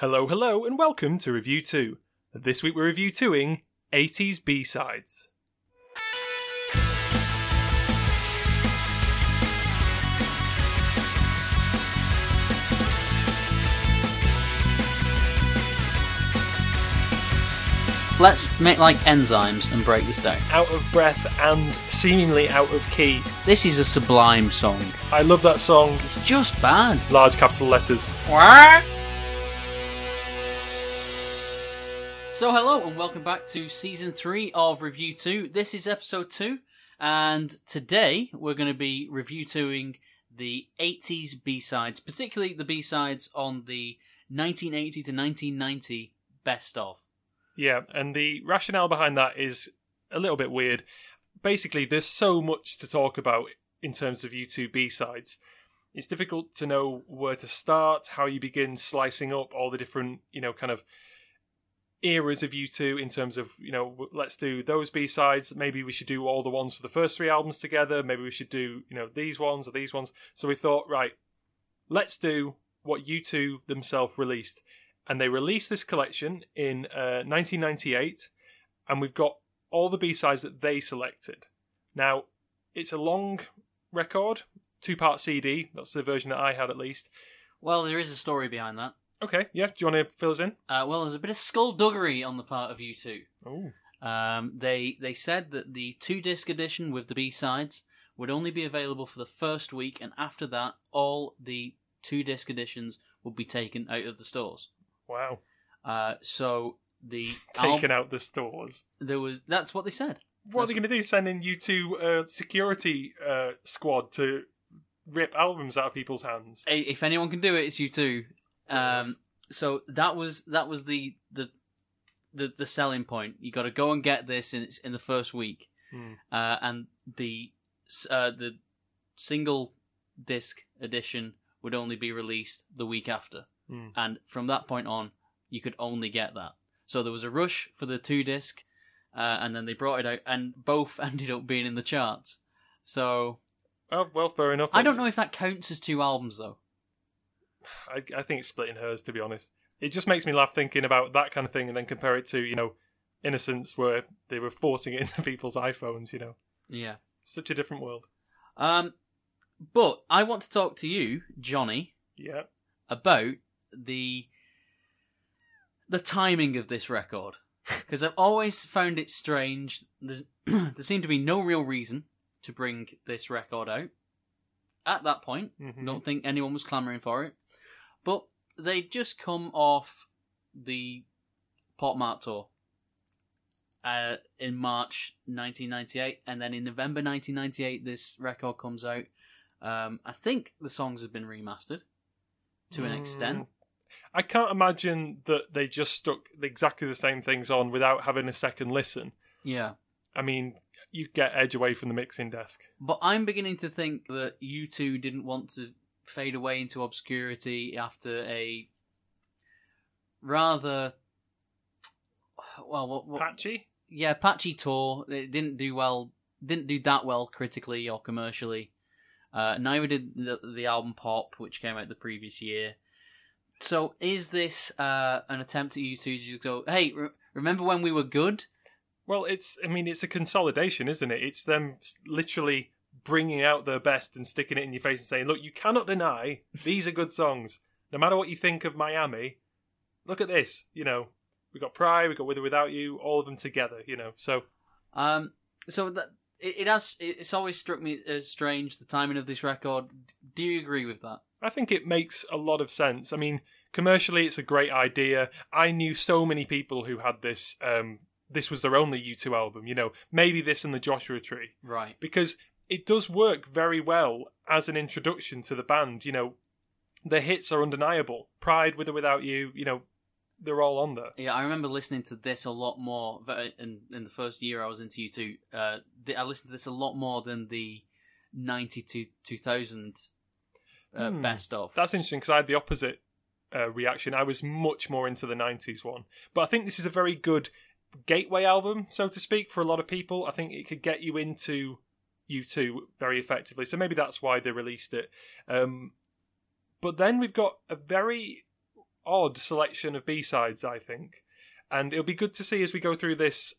Hello, hello, and welcome to RevU2. This week we're RevU2ing 80s B-sides. Let's make like enzymes and break this down. Out of breath and seemingly out of key. This is a sublime song. I love that song. It's just bad. Large capital letters. So, hello and welcome back to season three of RevU2. This is episode 2, and today we're going to be RevU2ing the 80s B sides, particularly the B sides on the 1980 to 1990 best of. Yeah, and the rationale behind that is a little bit weird. Basically, there's so much to talk about in terms of U2 B-sides. It's difficult to know where to start, how you begin slicing up all the different, you know, kind of eras of U2 in terms of, you know, let's do those B-sides. Maybe we should do all the ones for the first three albums together. Maybe we should do, you know, these ones or these ones. So we thought, right, let's do what U2 themselves released and they released this collection in uh, 1998, and we've got all the B sides that they selected. Now, it's a long record, two part CD. That's the version that I had at least. Well, there is a story behind that. Okay, yeah. Do you want to fill us in? Uh, well, there's a bit of skullduggery on the part of you two. Oh, Um, they they said that the two disc edition with the B sides would only be available for the first week, and after that, all the two disc editions would be taken out of the stores. wow. Uh, so the Taken out the stores. there was that's what they said. What are they going to do? Send in U2 uh, security uh, squad to rip albums out of people's hands? If anyone can do it, it's U2. Um, so that was that was the the the, the selling point. You got to go and get this in in the first week. Hmm. uh, and the uh, the single disc edition would only be released the week after, Hmm. and from that point on, you could only get that. So there was a rush for the two disc, uh, and then they brought it out, and both ended up being in the charts. So Oh, well, fair enough. I don't know if that counts as two albums though. I, I think it's splitting hers, to be honest. It just makes me laugh thinking about that kind of thing and then compare it to, you know, Innocence, where they were forcing it into people's iPhones, you know. Yeah. Such a different world. Um, but I want to talk to you, Jonny, Yeah. about the the timing of this record because I've always found it strange. There, there seemed to be no real reason to bring this record out at that point. Mhm. Don't think anyone was clamoring for it, but they just come off the PopMart tour uh, in March 1998, and then in November 1998, this record comes out. Um, I think the songs have been remastered to an extent. Mm, I can't imagine that they just stuck exactly the same things on without having a second listen. Yeah. I mean, you get Edge away from the mixing desk. But I'm beginning to think that U2 didn't want to fade away into obscurity after a rather well, what, what, Patchy? yeah, patchy tour. It didn't do well, didn't do that well critically or commercially. Uh, neither did the, the album Pop, which came out the previous year. So, is this uh, an attempt at U2 to just go, "Hey, re- remember when we were good"? Well, it's, I mean, it's a consolidation, isn't it? It's them literally bringing out their best and sticking it in your face and saying, look, you cannot deny these are good songs. No matter what you think of Miami, look at this. You know, we got Pride, we got With or Without You, all of them together, you know. So, Um, so that it, it has. It's always struck me as strange the timing of this record. Do you agree with that? I think it makes a lot of sense. I mean, commercially, it's a great idea. I knew so many people who had this. Um, this was their only U2 album. You know, maybe this and the Joshua Tree, Right. because it does work very well as an introduction to the band. You know, the hits are undeniable. Pride, with or without you. You know, they're all on there. Yeah, I remember listening to this a lot more in in the first year I was into U2. Uh, I listened to this a lot more than the ninety to two thousand uh, Hmm. best of. That's interesting because I had the opposite uh, reaction. I was much more into the 90s one. But I think this is a very good gateway album, so to speak, for a lot of people. I think it could get you into U2 very effectively. So maybe that's why they released it. Um, but then we've got a very odd selection of B sides, I think, and it'll be good to see as we go through this.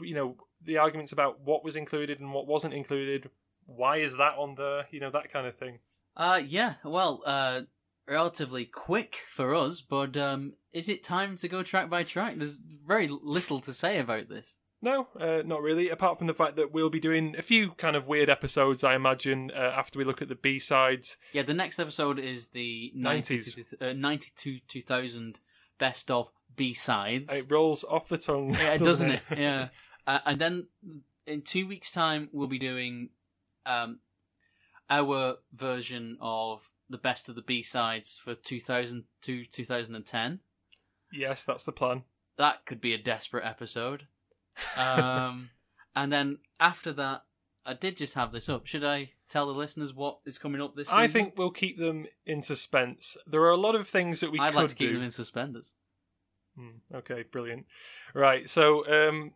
You know, the arguments about what was included and what wasn't included. Why is that on there? You know, that kind of thing. Uh, yeah. Well, uh, relatively quick for us, but um, is it time to go track by track? There's very little to say about this. No, uh, not really. Apart from the fact that we'll be doing a few kind of weird episodes, I imagine, uh, after we look at the B sides. Yeah, the next episode is the 90s. 90, uh, 92 2000 best of B sides. It rolls off the tongue, Yeah, doesn't it? Yeah. Uh, and then in two weeks' time, we'll be doing um, our version of the best of the B sides for 2000 to 2010. Yes, that's the plan. That could be a desperate episode. Um, and then after that, I did just have this up. Should I tell the listeners what is coming up this season? I think we'll keep them in suspense. There are a lot of things that we I'd could like to keep do. them in suspenders. Hmm, okay, brilliant. Right, so um,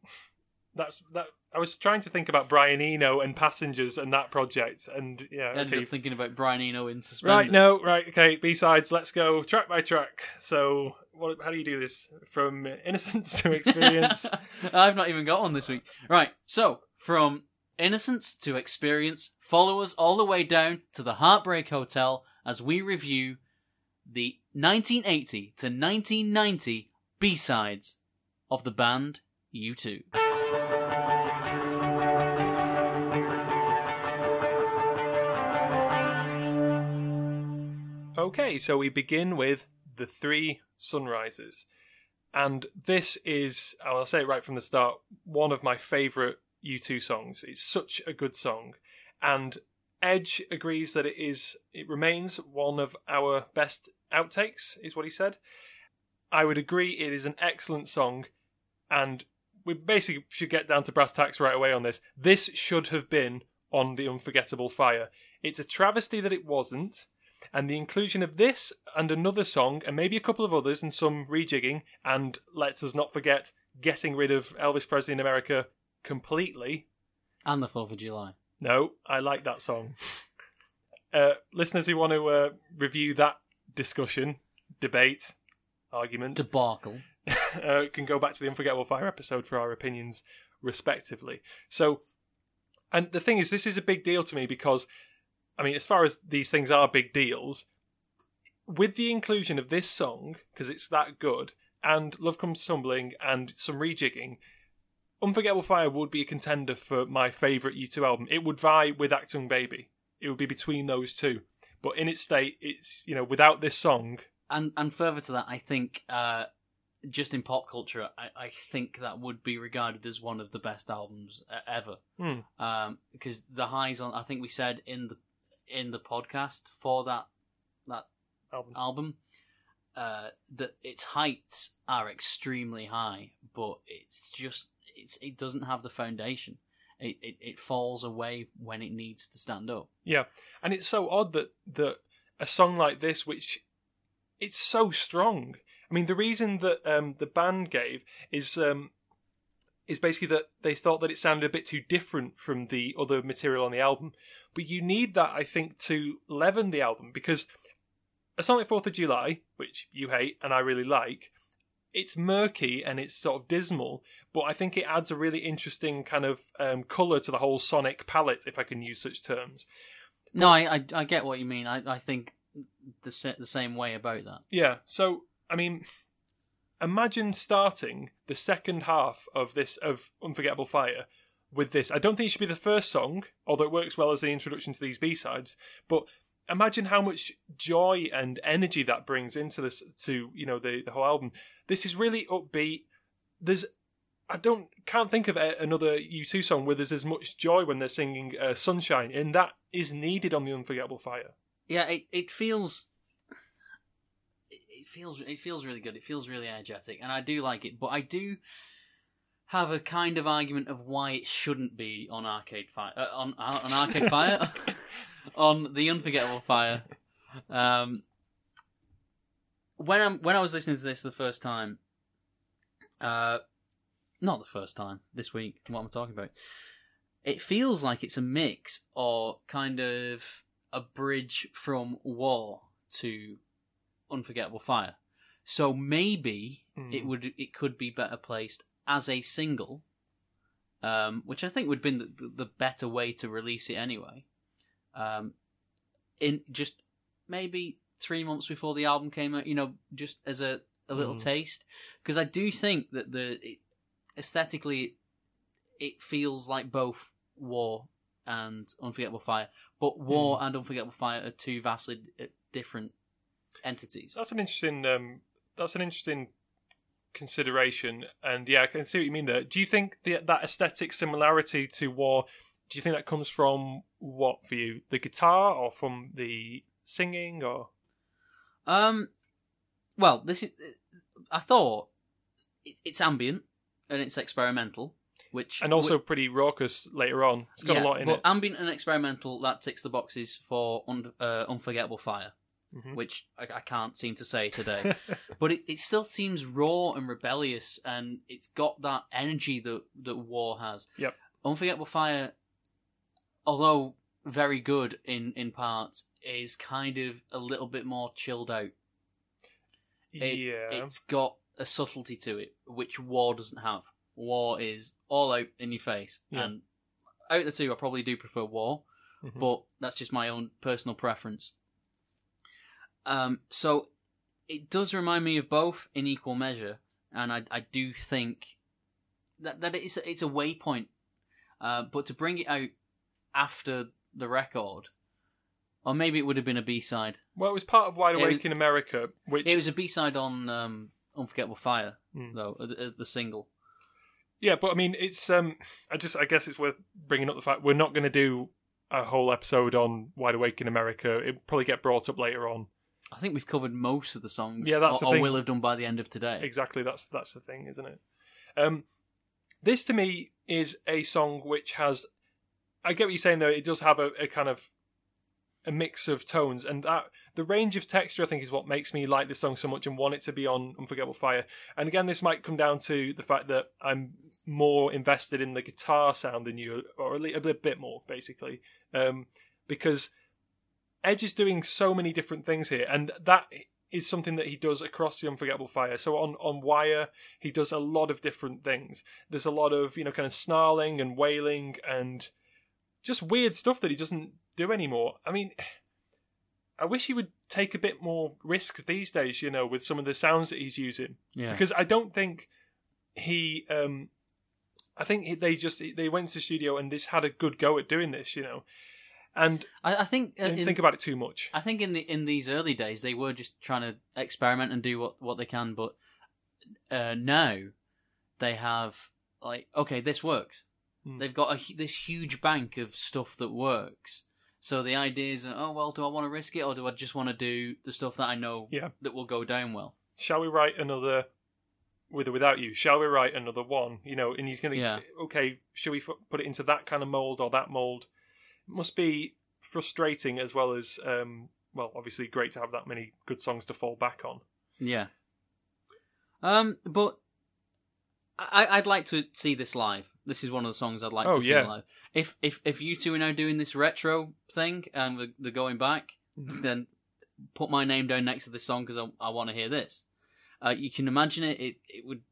that's that. I was trying to think about Brian Eno and Passengers and that project, and yeah, I ended okay. up thinking about Brian Eno in suspenders. Right, no, right, okay. B sides. Let's go track by track. So, how do you do this? From innocence to experience. I've not even got one this week. Right, so from innocence to experience, follow us all the way down to the Heartbreak Hotel as we review the 1980 to 1990 B sides of the band U2. Okay, so we begin with the three sunrises, and this is, I'll say it right from the start, one of my favourite U2 songs. It's such a good song, and Edge agrees that it is, it remains one of our best outtakes, is what he said. I would agree, it is an excellent song, and we basically should get down to brass tacks right away on this. This should have been on the Unforgettable Fire. It's a travesty that it wasn't and the inclusion of this and another song and maybe a couple of others and some rejigging and let's us not forget getting rid of Elvis Presley in America completely. And the 4th of July. No, I like that song. Uh, listeners who want to uh, review that discussion, debate, argument, Debacle. uh, can go back to the Unforgettable Fire episode for our opinions, respectively. So, and the thing is, this is a big deal to me because, I mean, as far as these things are big deals, with the inclusion of this song, because it's that good, and Love Comes Tumbling and some rejigging, Unforgettable Fire would be a contender for my favourite U2 album. It would vie with Achtung Baby. It would be between those two. But in its state, it's, you know, without this song, And and further to that, I think uh, just in pop culture, I, I think that would be regarded as one of the best albums ever. Hmm. Um, because the highs on, I think we said in the in the podcast for that that album. album, uh, that its heights are extremely high, but it's just it's it doesn't have the foundation. It, it it falls away when it needs to stand up. Yeah, and it's so odd that that a song like this, which it's so strong. I mean, the reason that um, the band gave is um, is basically that they thought that it sounded a bit too different from the other material on the album. But you need that, I think, to leaven the album because a song like Fourth of July, which you hate and I really like, it's murky and it's sort of dismal, but I think it adds a really interesting kind of um, color to the whole sonic palette, if I can use such terms. No, I, I I get what you mean. I I think the the same way about that. Yeah. So, I mean, imagine starting the second half of this of Unforgettable Fire with this. I don't think it should be the first song, although it works well as the introduction to these B sides. But imagine how much joy and energy that brings into this to you know the the whole album. This is really upbeat. There's I don't can't think of another U2 song where there's as much joy when they're singing uh, "Sunshine," and that is needed on the Unforgettable Fire. Yeah, it it feels. It feels it feels really good. It feels really energetic, and I do like it. But I do have a kind of argument of why it shouldn't be on Arcade Fire. Uh, on uh, on Arcade Fire, on the Unforgettable Fire. Um, when I'm when I was listening to this the first time, uh, not the first time this week. What I'm talking about, it feels like it's a mix or kind of a bridge from War to Unforgettable Fire. So maybe Hmm. it would it could be better placed as a single, um, which I think would have been the, the better way to release it anyway. Um, in just maybe three months before the album came out, you know, just as a, a little Mm. taste, because I do think that the it, aesthetically it feels like both War and Unforgettable Fire, but War and Unforgettable Fire are two vastly uh, different entities. That's an interesting. Um, that's an interesting consideration, and yeah, I can see what you mean there. Do you think the, that aesthetic similarity to War? Do you think that comes from what for you? The guitar, or from the singing, or Um, well, this is. I thought it's ambient and it's experimental, which and also pretty raucous later on. It's got yeah, a lot in it. ambient and experimental that ticks the boxes for un- uh, unforgettable fire, Mhm. which I, I can't seem to say today. but it, it still seems raw and rebellious, and it's got that energy that that war has. Yep. Unforgettable fire, although very good in in parts, is kind of a little bit more chilled out. It- yeah, It's got a subtlety to it, which War doesn't have. War is all out in your face, Yeah. and out of the two, I probably do prefer War, Mhm. but that's just my own personal preference. Um, so it does remind me of both in equal measure, and I, I do think that that it's a, it's a waypoint. Uh, but to bring it out after the record, or maybe it would have been a B side. well, it was part of Wide Awake was- in America, which It was a B side on um, Unforgettable Fire, Mm. though, as the single. Yeah, but I mean, it's um, I just I guess it's worth bringing up the fact we're not going to do a whole episode on Wide Awake in America. It probably get brought up later on. I think we've covered most of the songs. Yeah, that's or, the or thing. will have done by the end of today. Exactly, that's that's the thing, isn't it? Um, this to me is a song which has. I get what you're saying though. It does have a, a kind of a mix of tones, and that the range of texture I think is what makes me like this song so much and want it to be on Unforgettable Fire. And again, this might come down to the fact that I'm more invested in the guitar sound than you, or a, a bit bit more, basically, um, because Edge is doing so many different things here, and that is something that he does across the Unforgettable Fire. So on on Wire, he does a lot of different things. There's a lot of you know kind of snarling and wailing and just weird stuff that he doesn't do anymore. I mean, I wish he would take a bit more risks these days. You know, with some of the sounds that he's using Yeah. because I don't think he. um I think they just they went to the studio and just had a good go at doing this. You know, and I, I think uh, in, think about it too much. I think in the in these early days they were just trying to experiment and do what, what they can, but uh, now they have like okay, this works. Hmm. They've got a, this huge bank of stuff that works. So the idea is, oh well, do I want to risk it or do I just want to do the stuff that I know Yeah. that will go down well? Shall we write another with or without you? Shall we write another one? You know, and he's going to Yeah. okay. Should we f- put it into that kind of mold or that mold? Must be frustrating as well as um, well, obviously great to have that many good songs to fall back on. Yeah. Um, but I, I'd like to see this live. This is one of the songs I'd like Oh, to see yeah. live. If if if U2 are now doing this retro thing and they're, they're going back, Mhm. then put my name down next to this song because I, I want to hear this. Uh, you can imagine it. It it would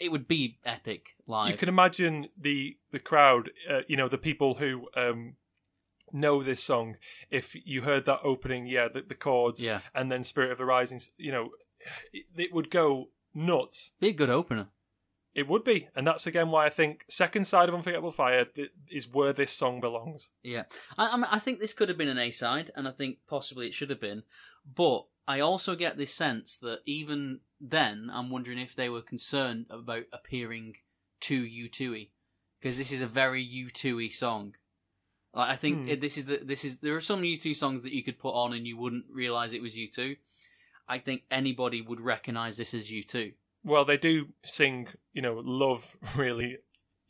it would be epic live. You can imagine the the crowd, uh, you know, the people who um, know this song. If you heard that opening, yeah, the, the chords, yeah, and then Spirit of the Rising, you know, it, it would go nuts. be a good opener. It would be, and that's again why I think second side of Unforgettable Fire is where this song belongs. Yeah, I, I, mean, I think this could have been an A side, and I think possibly it should have been. But I also get this sense that even then, I'm wondering if they were concerned about appearing too U2y, because this is a very U2y song. Like, I think Hmm. it- this is the this is there are some U2 songs that you could put on and you wouldn't realize it was U2. I think anybody would recognize this as U2. Well, they do sing, you know, love really.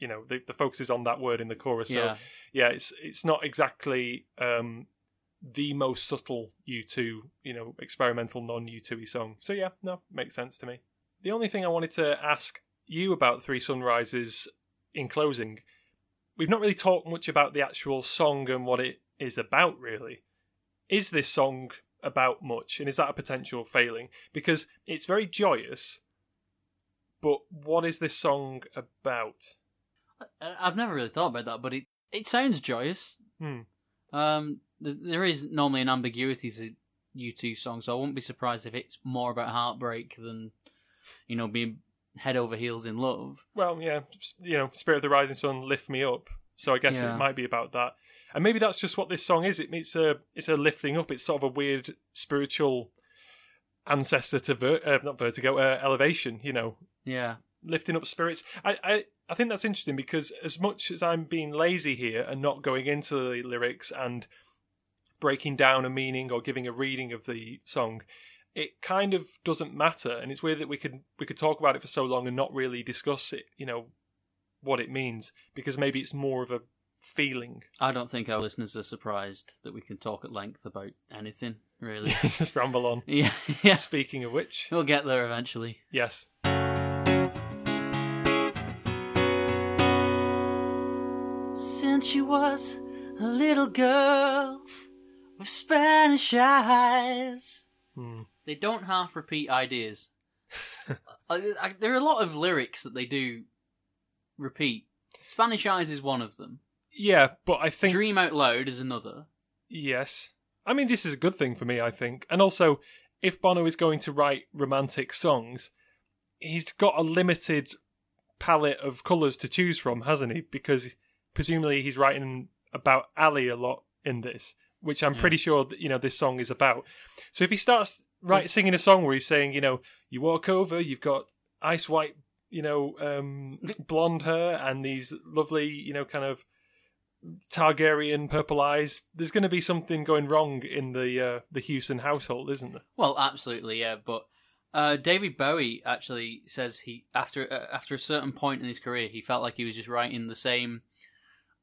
You know, the, the focus is on that word in the chorus. So yeah, yeah, it's it's not exactly um, the most subtle U2, you know, experimental non U2y song. So yeah, no, makes sense to me. The only thing I wanted to ask you about Three Sunrises in closing, we've not really talked much about the actual song and what it is about. Really, is this song about much, and is that a potential failing? Because it's very joyous, but what is this song about? I've never really thought about that, but it it sounds joyous. Hmm. Um, there is normally an ambiguity to U2 songs, so I wouldn't be surprised if it's more about heartbreak than you know being head over heels in love. Well, yeah, you know, Spirit of the Rising Sun, lift me up. So I guess Yeah. it might be about that, and maybe that's just what this song is. It, it's a it's a lifting up. It's sort of a weird spiritual ancestor to ver- uh, not vertigo, uh, elevation. You know, Yeah, lifting up spirits. I, I I think that's interesting because as much as I'm being lazy here and not going into the lyrics and breaking down a meaning or giving a reading of the song, it kind of doesn't matter. And it's weird that we could we could talk about it for so long and not really discuss it. You know what it means because maybe it's more of a feeling. I don't think our listeners are surprised that we can talk at length about anything really. Just ramble on. yeah, yeah, Speaking of which, we'll get there eventually. yes, Since she was a little girl with Spanish eyes. Hmm. They don't half repeat ideas. I, I, there are a lot of lyrics that they do repeat. Spanish Eyes is one of them. yeah, but I think Dream Out Loud is another. Yes. I mean, this is a good thing for me, I think. And also, if Bono is going to write romantic songs, he's got a limited palette of colours to choose from, hasn't he? Because presumably he's writing about Ali a lot in this, which I'm Yeah. pretty sure that, you know, this song is about. So if he starts right singing a song where he's saying, you know, you walk over, you've got ice white, you know, um, blonde hair and these lovely, you know, kind of Targaryen purple eyes. There's going to be something going wrong in the uh, the Hewson household, isn't there? Well, absolutely, yeah. But uh, David Bowie actually says he after uh, after a certain point in his career, he felt like he was just writing the same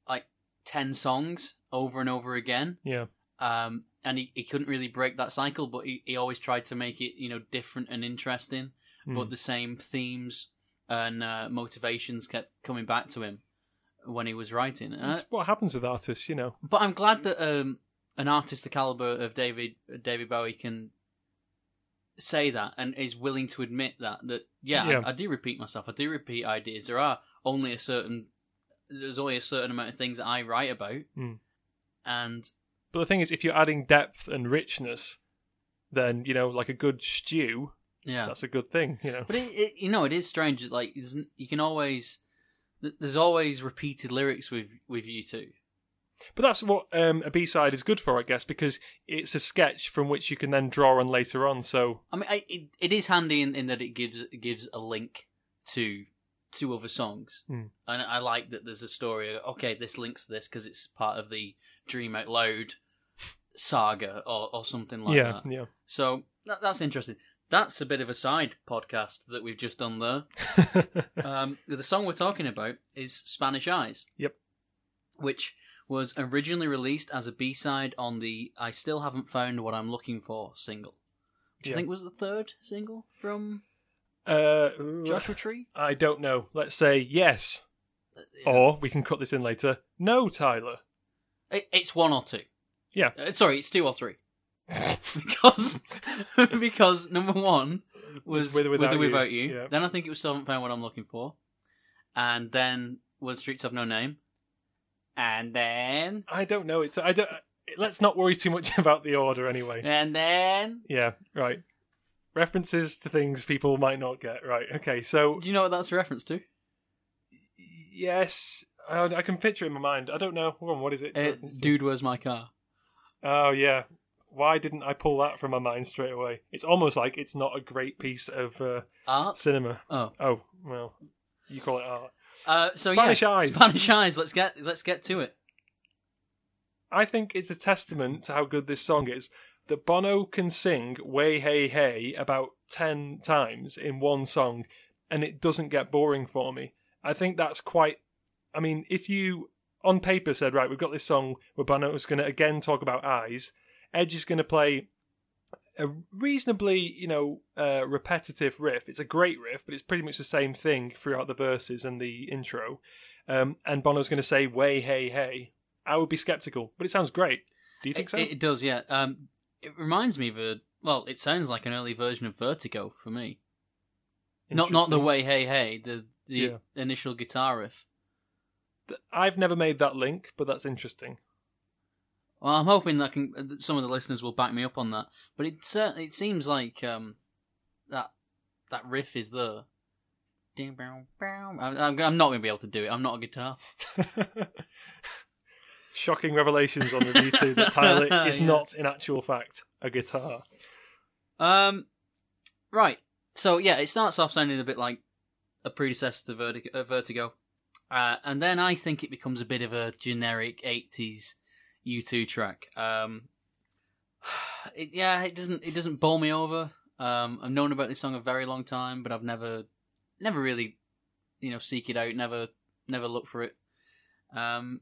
like ten songs over and over again. Yeah. um, and he, he couldn't really break that cycle, but he, he always tried to make it you know different and interesting, Hmm. but the same themes and uh, motivations kept coming back to him when he was writing. Uh, what happens with artists, you know. but I'm glad that um, an artist the caliber of David David Bowie can say that and is willing to admit that that yeah, Yeah. I, I do repeat myself. I do repeat ideas. There are only a certain there's only a certain amount of things that I write about, Mm. and But the thing is, if you're adding depth and richness, then you know, like a good stew, yeah. that's a good thing, you know. But it, it, you know, it is strange. Like, you can always there's always repeated lyrics with with U2. But that's what um, a B side is good for, I guess, because it's a sketch from which you can then draw on later on. So I mean, I, it, it is handy in, in that it gives it gives a link to two other songs, Hmm. and I like that there's a story. Okay, this links to this because it's part of the Dream Out Loud saga or, or something like yeah, that. yeah. So that, that's interesting. That's a bit of a side podcast that we've just done there. um, the song we're talking about is Spanish Eyes. Yep. Which was originally released as a B side on the I Still Haven't Found What I'm Looking For single. Which Yeah. I think was the third single from uh, Joshua Tree. I don't know. Let's say yes, Uh, yeah. or we can cut this in later. No, Tyler. It, it's one or two. Yeah. Uh, sorry, it's two or three. because because number one was With or With or You, Without You. yeah. Then I think it was Still Haven't Found What I'm Looking For. And then When Streets Have No Name. And then I don't know. It's I don't. Let's not worry too much about the order anyway. And then Yeah, right. References to things people might not get. Right. Okay. So do you know what that's a reference to? yes, I, I can picture it in my mind. I don't know. Hold on, what is it? Uh? Dude, where's my car? Oh yeah. Why didn't I pull that from my mind straight away? It's almost like it's not a great piece of uh, Art. cinema. Oh, Oh well, you call it art. uh, so Spanish yeah, Eyes. Spanish eyes. Let's get let's get to it. I think it's a testament to how good this song is that Bono can sing "Way Hey Hey" about ten times in one song, and it doesn't get boring for me. I think that's quite. I mean, if you on paper said, right, we've got this song where Bono's going to again talk about eyes, Edge is going to play a reasonably, you know, uh, repetitive riff. It's a great riff, but it's pretty much the same thing throughout the verses and the intro. Um, and Bono's going to say "Way Hey Hey." I would be skeptical, but it sounds great. Do you think It, so? it does, yeah. Um, It reminds me of a well. It sounds like an early version of Vertigo for me. Not not the way hey hey the the Yeah. initial guitar riff. I've never made that link, but that's interesting. Well, I'm hoping that can that some of the listeners will back me up on that. But it certainly it seems like um, that that riff is there. Ding, bow, bow. I'm, I'm I'm not going to be able to do it. I'm not a guitar. Shocking revelations on the YouTube that Tyler is Yeah. not, in actual fact, a guitar. Um, right. So yeah, it starts off sounding a bit like a predecessor to Vertigo, uh, Vertigo. Uh, and then I think it becomes a bit of a generic '80s U2 track. Um, it, yeah, it doesn't it doesn't bowl me over. Um, I've known about this song a very long time, but I've never never really you know seek it out. Never never looked for it. Um,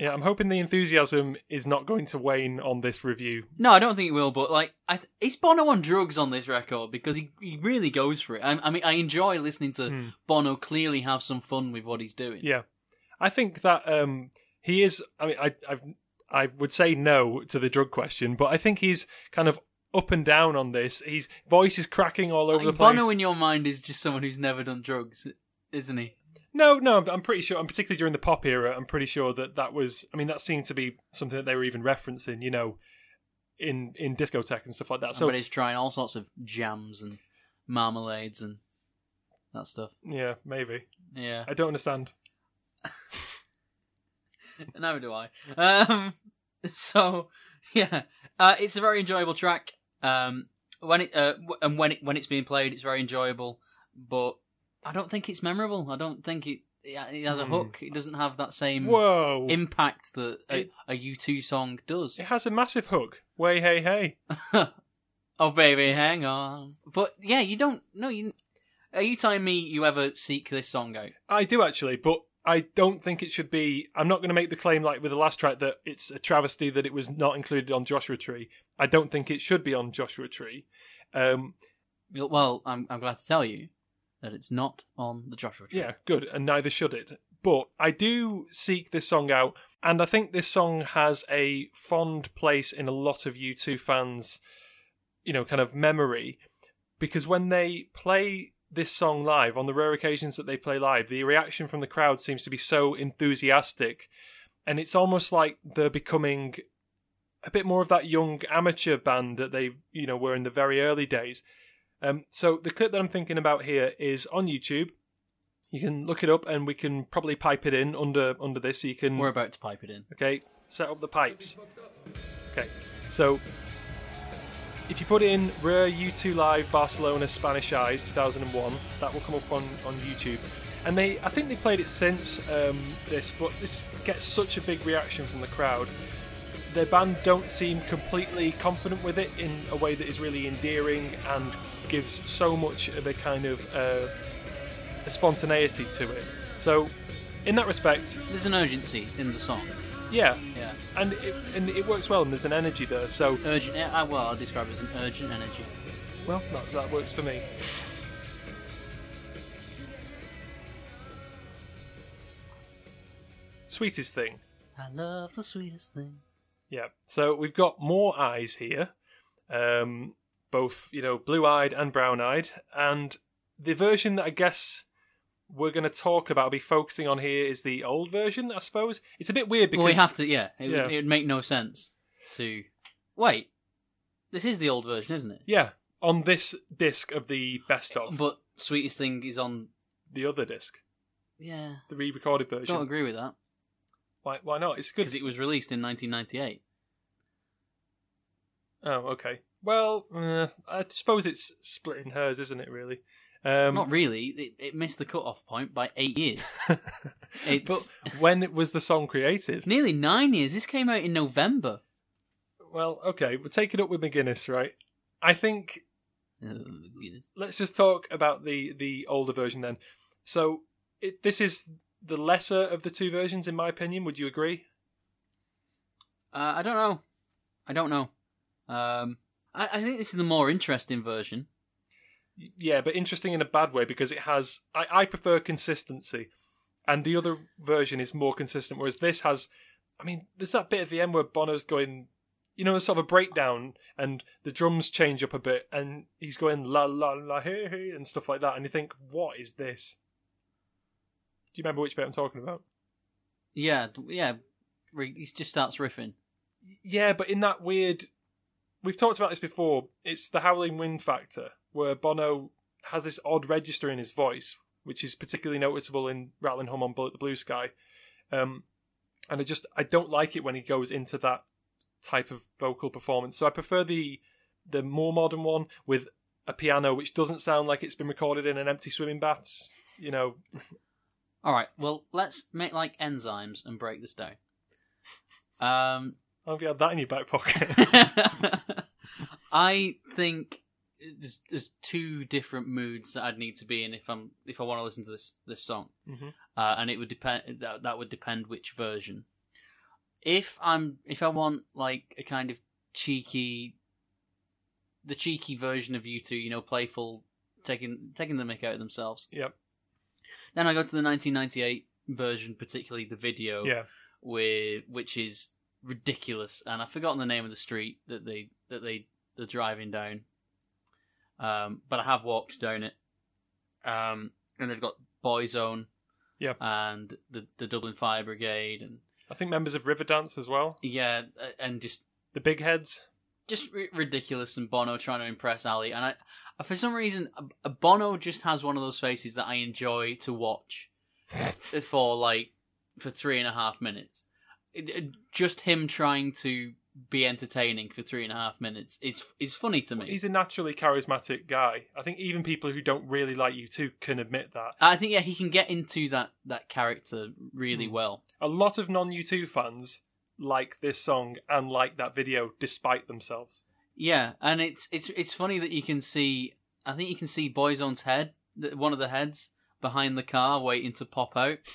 Yeah, I'm hoping the enthusiasm is not going to wane on this review. No, I don't think it will. But like, I th- is Bono on drugs on this record because he, he really goes for it. I, I mean, I enjoy listening to Hmm. Bono clearly have some fun with what he's doing. Yeah, I think that um, he is. I mean, I I've, I would say no to the drug question, but I think he's kind of up and down on this. His voice is cracking all over Like, the place. Bono in your mind is just someone who's never done drugs, isn't he? No, no, I'm- I'm pretty sure. I'm particularly during the pop era. I'm pretty sure that that was. I mean, that seemed to be something that they were even referencing. You know, in in discotheque and stuff like that. So trying all sorts of jams and marmalades and that stuff. yeah, maybe. Yeah, I don't understand. neither do I. Um, so yeah, uh, it's a very enjoyable track. Um, when it uh, w- and when it when it's being played, it's very enjoyable. But I don't think it's memorable. I don't think it it has a Hmm. hook. It doesn't have that same Whoa! impact that a, It- a U2 song does. it has a massive hook. Way hey hey. oh baby, hang on. But yeah, you don't. No, you. Are you telling me you ever seek this song out? I do actually, but I don't think it should be. I'm not going to make the claim like with the last track that it's a travesty that it was not included on Joshua Tree. I don't think it should be on Joshua Tree. Um, Well, I'm I'm glad to tell you that it's not on the Joshua Tree. yeah, good, and neither should it. But I do seek this song out, and I think this song has a fond place in a lot of U2 fans, you know, kind of memory, because when they play this song live, on the rare occasions that they play live, the reaction from the crowd seems to be so enthusiastic, and it's almost like they're becoming a bit more of that young amateur band that they, you know, were in the very early days. Um, so the clip that I'm thinking about here is on YouTube. You can look it up, and we can probably pipe it in under under this. So you can We're about to pipe it in. okay set up the pipes. Okay, so if you put in Rare U2 Live Barcelona Spanish Eyes 2001, that will come up on on YouTube. And they, I think they played it since um, this, but this gets such a big reaction from the crowd. Their band don't seem completely confident with it in a way that is really endearing and gives so much of a kind of uh, a spontaneity to it. So, in that respect, There's an urgency in the song. yeah, Yeah. and it, and it works well, and there's an energy there. So, Urgent. Uh, well, I'll describe it as an urgent energy. well, that, that works for me. Sweetest thing. I love the sweetest thing. Yeah. So we've got more eyes here, um, both you know blue-eyed and brown-eyed, and the version that I guess we're going to talk about, be focusing on here, is the old version. I suppose it's a bit weird because well, we have to. Yeah. It, Yeah. Would, it would make no sense to. Wait. This is the old version, isn't it? yeah on this disc of the best of But sweetest thing is on. the other disc, Yeah. the re-recorded version. I don't agree with that Why? Why not? It's good. because it was released in 1998. Oh, okay. Well, uh, I suppose it's splitting hers, isn't it? Really. Um, Not really. It, it missed the cut-off point by eight years. But when was the song created? nearly nine years. This came out in November. Well, okay, we'll take it up with McGuinness, right? I think Oh, let's just talk about the the older version then. So it, this is the lesser of the two versions, in my opinion. Would you agree? Uh, I don't know. I don't know. Um, I, I think this is the more interesting version. Yeah, but interesting in a bad way because it has. I, I prefer consistency, and the other version is more consistent. Whereas this has, I mean, there's that bit at the end where Bono's going, you know, sort of a breakdown, and the drums change up a bit, and he's going la la la hey hey and stuff like that, and you think, what is this? Do you remember which bit I'm talking about? Yeah, yeah. He just starts riffing. Yeah, but in that weird, we've talked about this before. It's the howling wind factor, where Bono has this odd register in his voice, which is particularly noticeable in Rattle and Hum on Bullet the Blue Sky. Um, and I just I don't like it when he goes into that type of vocal performance. So I prefer the the more modern one with a piano which doesn't sound like it's been recorded in an empty swimming baths. You know, All right. Well, let's make like enzymes and break this down. Um, how have you had that in your back pocket? I think there's, there's two different moods that I'd need to be in if I'm if I want to listen to this this song, Mhm. uh, and it would depend that, that would depend which version. If I'm if I want like a kind of cheeky, the cheeky version of U2, you know, playful, taking taking the mick out of themselves, yep. then I go to the 1998 version, particularly the video Yeah. with which is ridiculous, and I've forgotten the name of the street that they that they they're driving down. Um, but I have walked down it. Um, and they've got Boyzone, Yeah. and the the Dublin Fire Brigade, and I think members of Riverdance as well. yeah, and just The big heads. just r- ridiculous and Bono trying to impress Ali. And I, for some reason, Bono just has one of those faces that I enjoy to watch for like for three and a half minutes. Just him trying to be entertaining for three and a half minutes is is funny to me. He's a naturally charismatic guy. I think even people who don't really like U2 can admit that. I think yeah, he can get into that that character really Hmm. well. A lot of non U2 fans like this song and like that video despite themselves. Yeah, and it's it's it's funny that you can see. I think you can see Boyzone's head, one of the heads behind the car, waiting to pop out.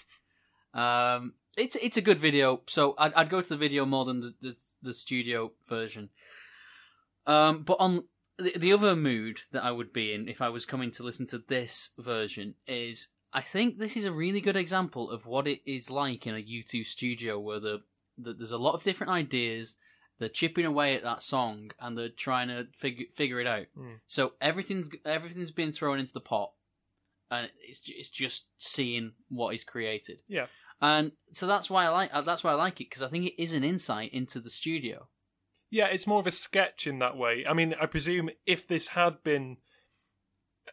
Um, it's it's a good video, so I'd, I'd go to the video more than the the, the studio version. Um, but on the, the other mood that I would be in if I was coming to listen to this version is I think this is a really good example of what it is like in a U2 studio where the, the there's a lot of different ideas they're chipping away at that song and they're trying to figure figure it out. Mm. So everything's everything's been thrown into the pot, and it's it's just seeing what is created. Yeah. And so that's why I like uh, that's why I like it because I think it is an insight into the studio. Yeah, it's more of a sketch in that way. I mean, I presume if this had been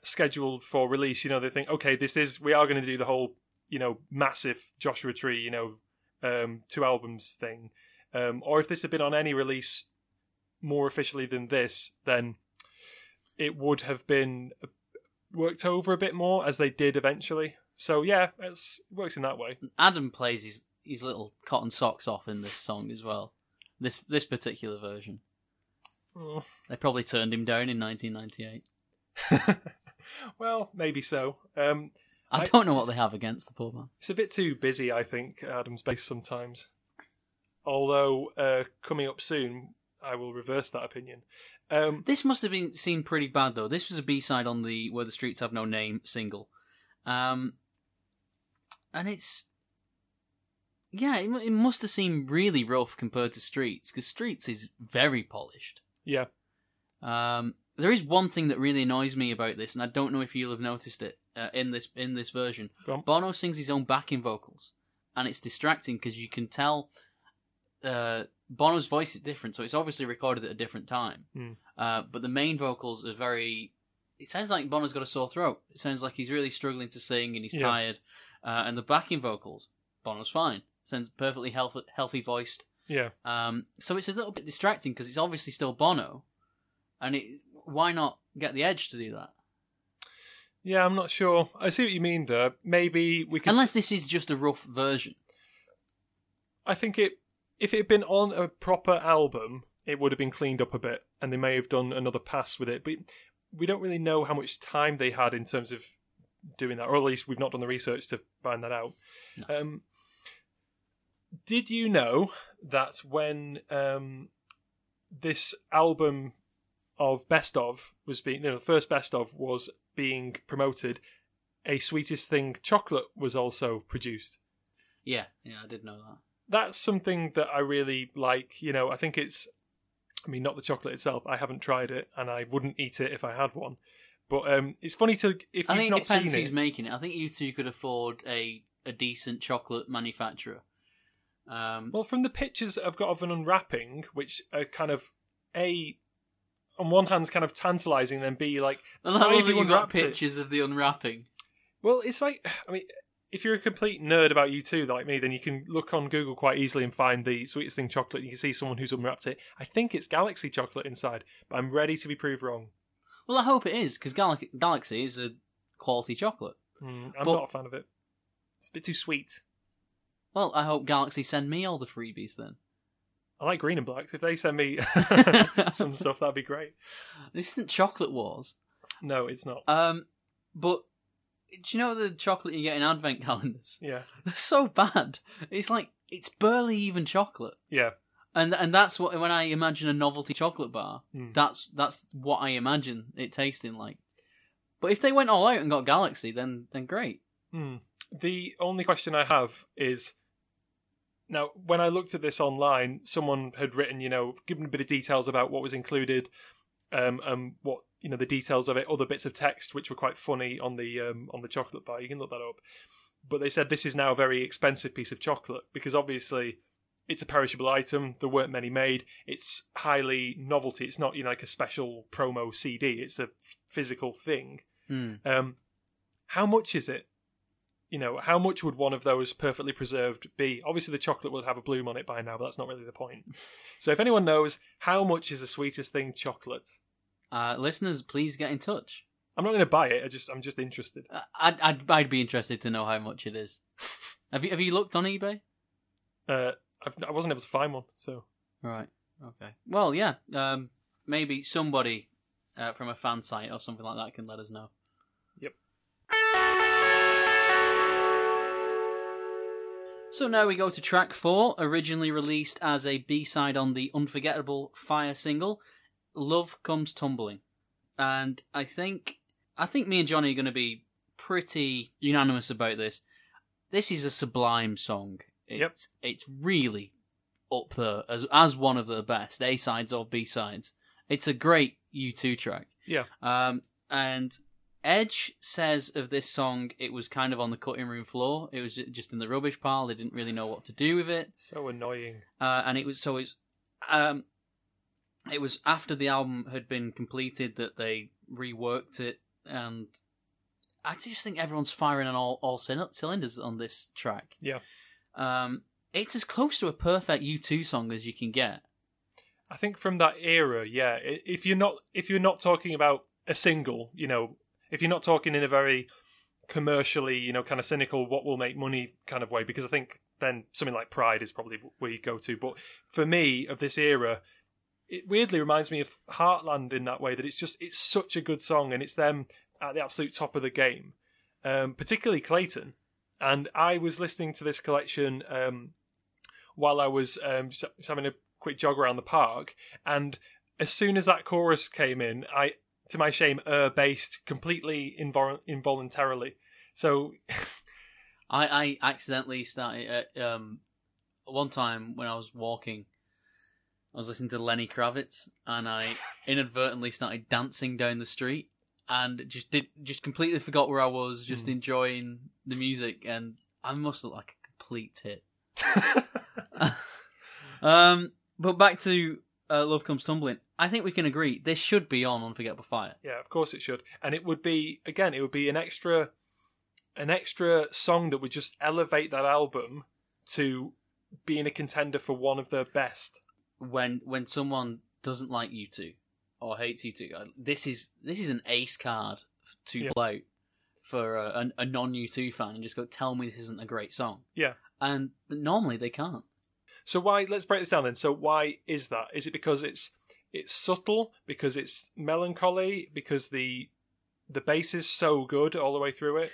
scheduled for release, you know, they think, okay, this is we are going to do the whole, you know, massive Joshua Tree, you know, um, two albums thing. Um, or if this had been on any release more officially than this, then it would have been worked over a bit more as they did eventually. So yeah, it's, it works in that way. Adam plays his his little cotton socks off in this song as well. This this particular version. Oh. They probably turned him down in 1998. well, maybe so. Um, I I- don't know what they have against the poor man. It's a bit too busy, I think, Adam's bass sometimes. Although uh, coming up soon, I will reverse that opinion. Um, This must have been seen pretty bad though. This was a B side on the "Where the Streets Have No Name" single, um, and it's yeah, it, it must have seemed really rough compared to Streets because Streets is very polished. yeah, Um, there is one thing that really annoys me about this, and I don't know if you'll have noticed it uh, in this in this version. Bono sings his own backing vocals, and it's distracting because you can tell uh, Bono's voice is different, so it's obviously recorded at a different time. Hmm. Uh, but the main vocals are very. It sounds like Bono's got a sore throat. It sounds like he's really struggling to sing and he's Yeah. tired. Uh, and the backing vocals, Bono's fine. Sounds perfectly healthy, healthy voiced. yeah. Um, so it's a little bit distracting because it's obviously still Bono, and it, why not get the Edge to do that? Yeah, I'm not sure. I see what you mean there. Maybe we could. Unless this is just a rough version. I think it. If it had been on a proper album, it would have been cleaned up a bit, and they may have done another pass with it. But we don't really know how much time they had in terms of doing that, or at least we've not done the research to find that out. No. Um, did you know that when um, this album of best of was being, you know, the first best of was being promoted, a sweetest thing chocolate was also produced? Yeah, yeah, I did know that. that's something that I really like. You know, I think it's I mean, not the chocolate itself. I haven't tried it, and I wouldn't eat it if I had one. But um, it's funny to if I you've think it not depends seen who's it. making it. I think U2 could afford a a decent chocolate manufacturer. Um, Well, from the pictures that I've got of an unwrapping, which are kind of a on one hand's kind of tantalising, then b like and I why love have that you you got unwrapped it? pictures of the unwrapping. Well, it's like I mean, if you're a complete nerd about U2, like me, then you can look on Google quite easily and find the sweetest thing chocolate. You can see someone who's unwrapped it. I think it's Galaxy chocolate inside, but I'm ready to be proved wrong. Well, I hope it is because Gal- Galaxy is a quality chocolate. Mm, I'm But- not a fan of it. It's a bit too sweet. Well, I hope Galaxy send me all the freebies then. I like green and blacks. If they send me some stuff, that'd be great. This isn't Chocolate Wars. No, it's not. Um, but do you know the chocolate you get in advent calendars? Yeah, They're so bad. It's like it's barely even chocolate. yeah. And and that's what when I imagine a novelty chocolate bar, Mm. that's that's what I imagine it tasting like. But if they went all out and got Galaxy, then then great. Hmm. The only question I have is now when I looked at this online, someone had written, you know, given a bit of details about what was included, um, and what you know the details of it, other bits of text which were quite funny on the um, on the chocolate bar. You can look that up. But they said this is now a very expensive piece of chocolate because obviously it's a perishable item. There weren't many made. It's highly novelty. It's not you know like a special promo CD. It's a physical thing. Hmm. Um, how much is it? You know, how much would one of those perfectly preserved be? Obviously, the chocolate will have a bloom on it by now, but that's not really the point. So, if anyone knows how much is the sweetest thing chocolate, Uh, listeners, please get in touch. I'm not going to buy it. I just, I'm just interested. I- I'd, I'd I'd be interested to know how much it is. Have you have you looked on eBay? Uh, I've, I wasn't able to find one, so Right. Okay. Well, yeah. Um, maybe somebody uh, from a fan site or something like that can let us know. Yep. So now we go to track four, originally released as a B side on the unforgettable Fire single, "Love Comes Tumbling," and I think I think me and Jonny are going to be pretty unanimous about this. This is a sublime song. It's, Yep. It's really up there as as one of the best A sides or B sides. It's a great U2 track. Yeah. Um, and Edge says of this song, it was kind of on the cutting room floor. It was just in the rubbish pile. They didn't really know what to do with it. so annoying. Uh, and it was so it's um, it was after the album had been completed that they reworked it, and I just think everyone's firing on all all cylinders on this track. Yeah. Um, it's as close to a perfect U2 song as you can get. I think from that era, yeah. If you're not, if you're not talking about a single, you know, if you're not talking in a very commercially, you know, kind of cynical, what will make money kind of way, because I think then something like Pride is probably where you go to. But for me, of this era, it weirdly reminds me of Heartland in that way that it's just it's such a good song and it's them at the absolute top of the game, um, particularly Clayton. And I was listening to this collection um, while I was um, just having a quick jog around the park, and as soon as that chorus came in, I, to my shame, er based completely invol- involuntarily. So I, I accidentally started at um, one time when I was walking. I was listening to Lenny Kravitz, and I inadvertently started dancing down the street, and just did just completely forgot where I was, just Hmm. enjoying the music, and I must look like a complete tit. um, but back to uh, Love Comes Tumbling. I think we can agree this should be on Unforgettable Fire. Yeah, of course it should. And it would be again, it would be an extra an extra song that would just elevate that album to being a contender for one of the best. when when someone doesn't like U2 or hates U2, uh, this is this is an ace card to Yeah. pull for a, a, a non U2 fan and just go tell me this isn't a great song. Yeah. and normally they can't. So why let's break this down then. So why is that? Is it because it's it's subtle, because it's melancholy, because the the bass is so good all the way through it?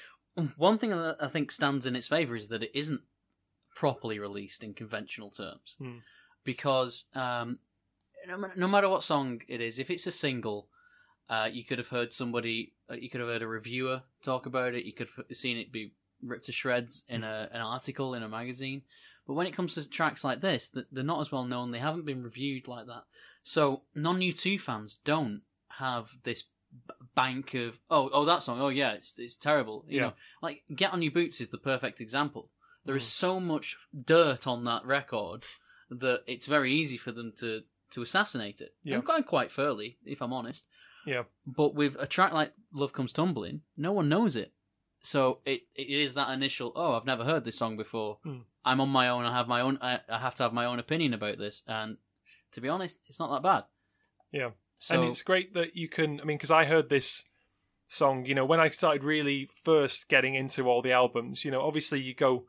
One thing that I think stands in its favor is that it isn't properly released in conventional terms, Hmm. because um, no, matter what song it is, if it's a single, uh, you could have heard somebody, uh, you could have heard a reviewer talk about it, you could have seen it be ripped to shreds in a, an article in a magazine. But when it comes to tracks like this, they're not as well known. They haven't been reviewed like that. So non U2 fans don't have this bank of oh oh that song oh yeah it's it's terrible you Yeah. know like Get on Your Boots is the perfect example. There is Mm. so much dirt on that record that it's very easy for them to to assassinate it. Yeah. And quite quite fairly, if I'm honest. Yeah. But with a track like Love Comes Tumbling, no one knows it. So it, it is that initial, oh, I've never heard this song before. Hmm. I'm on my own, I have my own I, I have to have my own opinion about this and to be honest, it's not that bad. Yeah. So and it's great that you can. I mean, because I heard this song, you know, when I started really first getting into all the albums, you know, obviously you go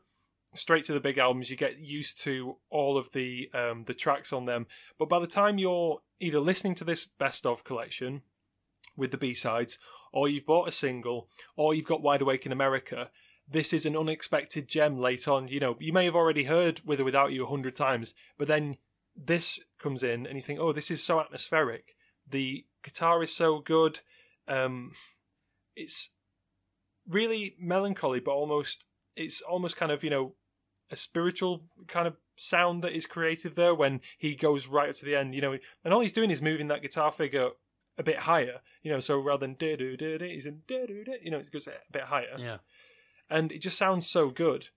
straight to the big albums, you get used to all of the um, the tracks on them, but by the time you're either listening to this best of collection with the B sides, or you've bought a single, or you've got Wide Awake in America. This is an unexpected gem late on. You know, you may have already heard With or Without You a hundred times, but then this comes in and you think, oh, this is so atmospheric. The guitar is so good. Um, it's really melancholy, but almost it's almost kind of you know a spiritual kind of sound that is created there when he goes right up to the end. You know, and all he's doing is moving that guitar figure a bit higher. You know, so rather than do do do he's in do do. You know, it goes a bit higher yeah. and it just sounds so good.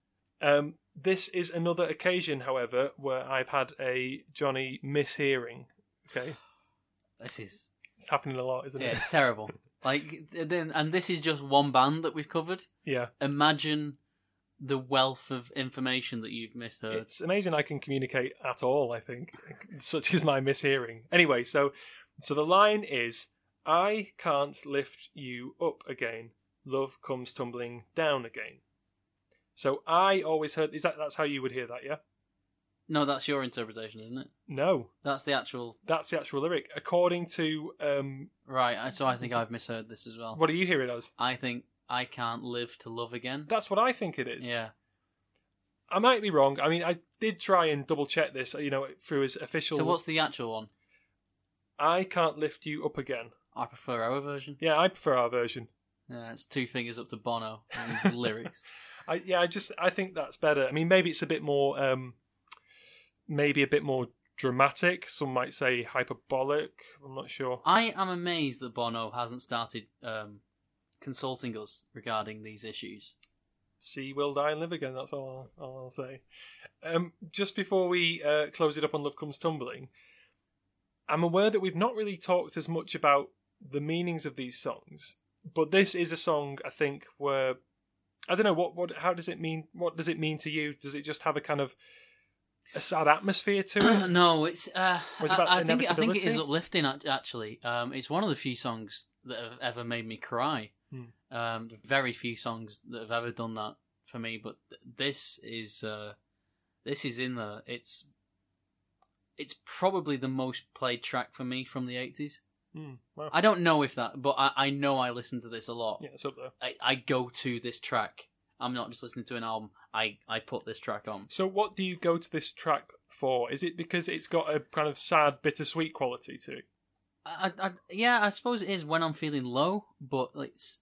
Um, this is another occasion, however, where I've had a Jonny mishearing. Okay, This is it's happening a lot, isn't yeah, it? it's terrible. Like then and this is just one band that we've covered. Yeah, Imagine the wealth of information that you've misheard. it's amazing I can communicate at all. I think, such is my mishearing. Anyway, so so the line is, "I can't lift you up again. Love comes tumbling down again." So I always heard is that that's how you would hear that, yeah? No, that's your interpretation, isn't it? No, That's the actual that's the actual lyric. According to um, right. So I think I've misheard this as well. what do you hear it as? I think I can't live to love again. That's what I think it is. Yeah. I might be wrong. I mean, I did try and double check this, you know, through his official. So what's the actual one? I can't lift you up again. I prefer our version. Yeah, I prefer our version. Yeah, it's two fingers up to Bono and his lyrics. I yeah, I just I think that's better. I mean, maybe it's a bit more, um maybe a bit more dramatic. Some might say hyperbolic. I'm not sure. I am amazed that Bono hasn't started um, consulting us regarding these issues. See, will die and live again. That's all, I'll, all I'll say. Um, just before we uh, close it up on Love Comes Tumbling, I'm aware that we've not really talked as much about the meanings of these songs, but this is a song I think where I don't know what what how does it mean? What does it mean to you? Does it just have a kind of a sad atmosphere to it? no, it's. Uh, it I, I think. I think it is uplifting. Actually, um, it's one of the few songs that have ever made me cry. Um, very few songs that have ever done that for me, but th- this is. Uh, this is in there. It's. It's probably the most played track for me from the eighties. Hmm, well, I don't know if that, but I, I know I listen to this a lot. yeah, it's up there. I, I go to this track. I'm not just listening to an album. I, I put this track on. So, what do you go to this track for? Is it because it's got a kind of sad, bittersweet quality to it? I, I, yeah, I suppose it is when I'm feeling low, but it's,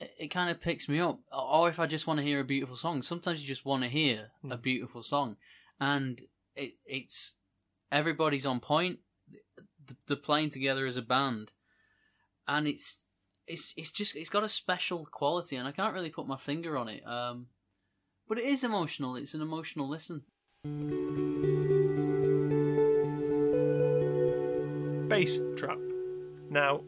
it, kind of picks me up. Or if I just want to hear a beautiful song. Sometimes you just want to hear a Hmm. beautiful song, and it it's everybody's on point. th- They're playing together as a band, and it's it's it's just it's got a special quality, and I can't really put my finger on it. Um, but it is emotional. It's an emotional listen. Bass trap. Now,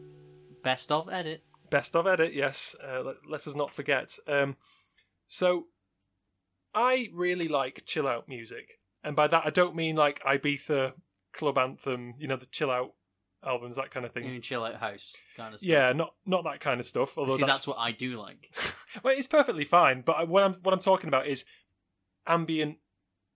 Best of edit. Best of edit, yes. Uh, let, let us not forget. Um, so, I really like chill out music, and by that I don't mean like Ibiza club anthem, you know, the chill out albums, that kind of You thing. mean chill out house kind of stuff. Yeah, not not that kind of stuff. Although See, that's, that's what I do like. well, it's perfectly fine. But I- what I'm what I'm talking about is ambient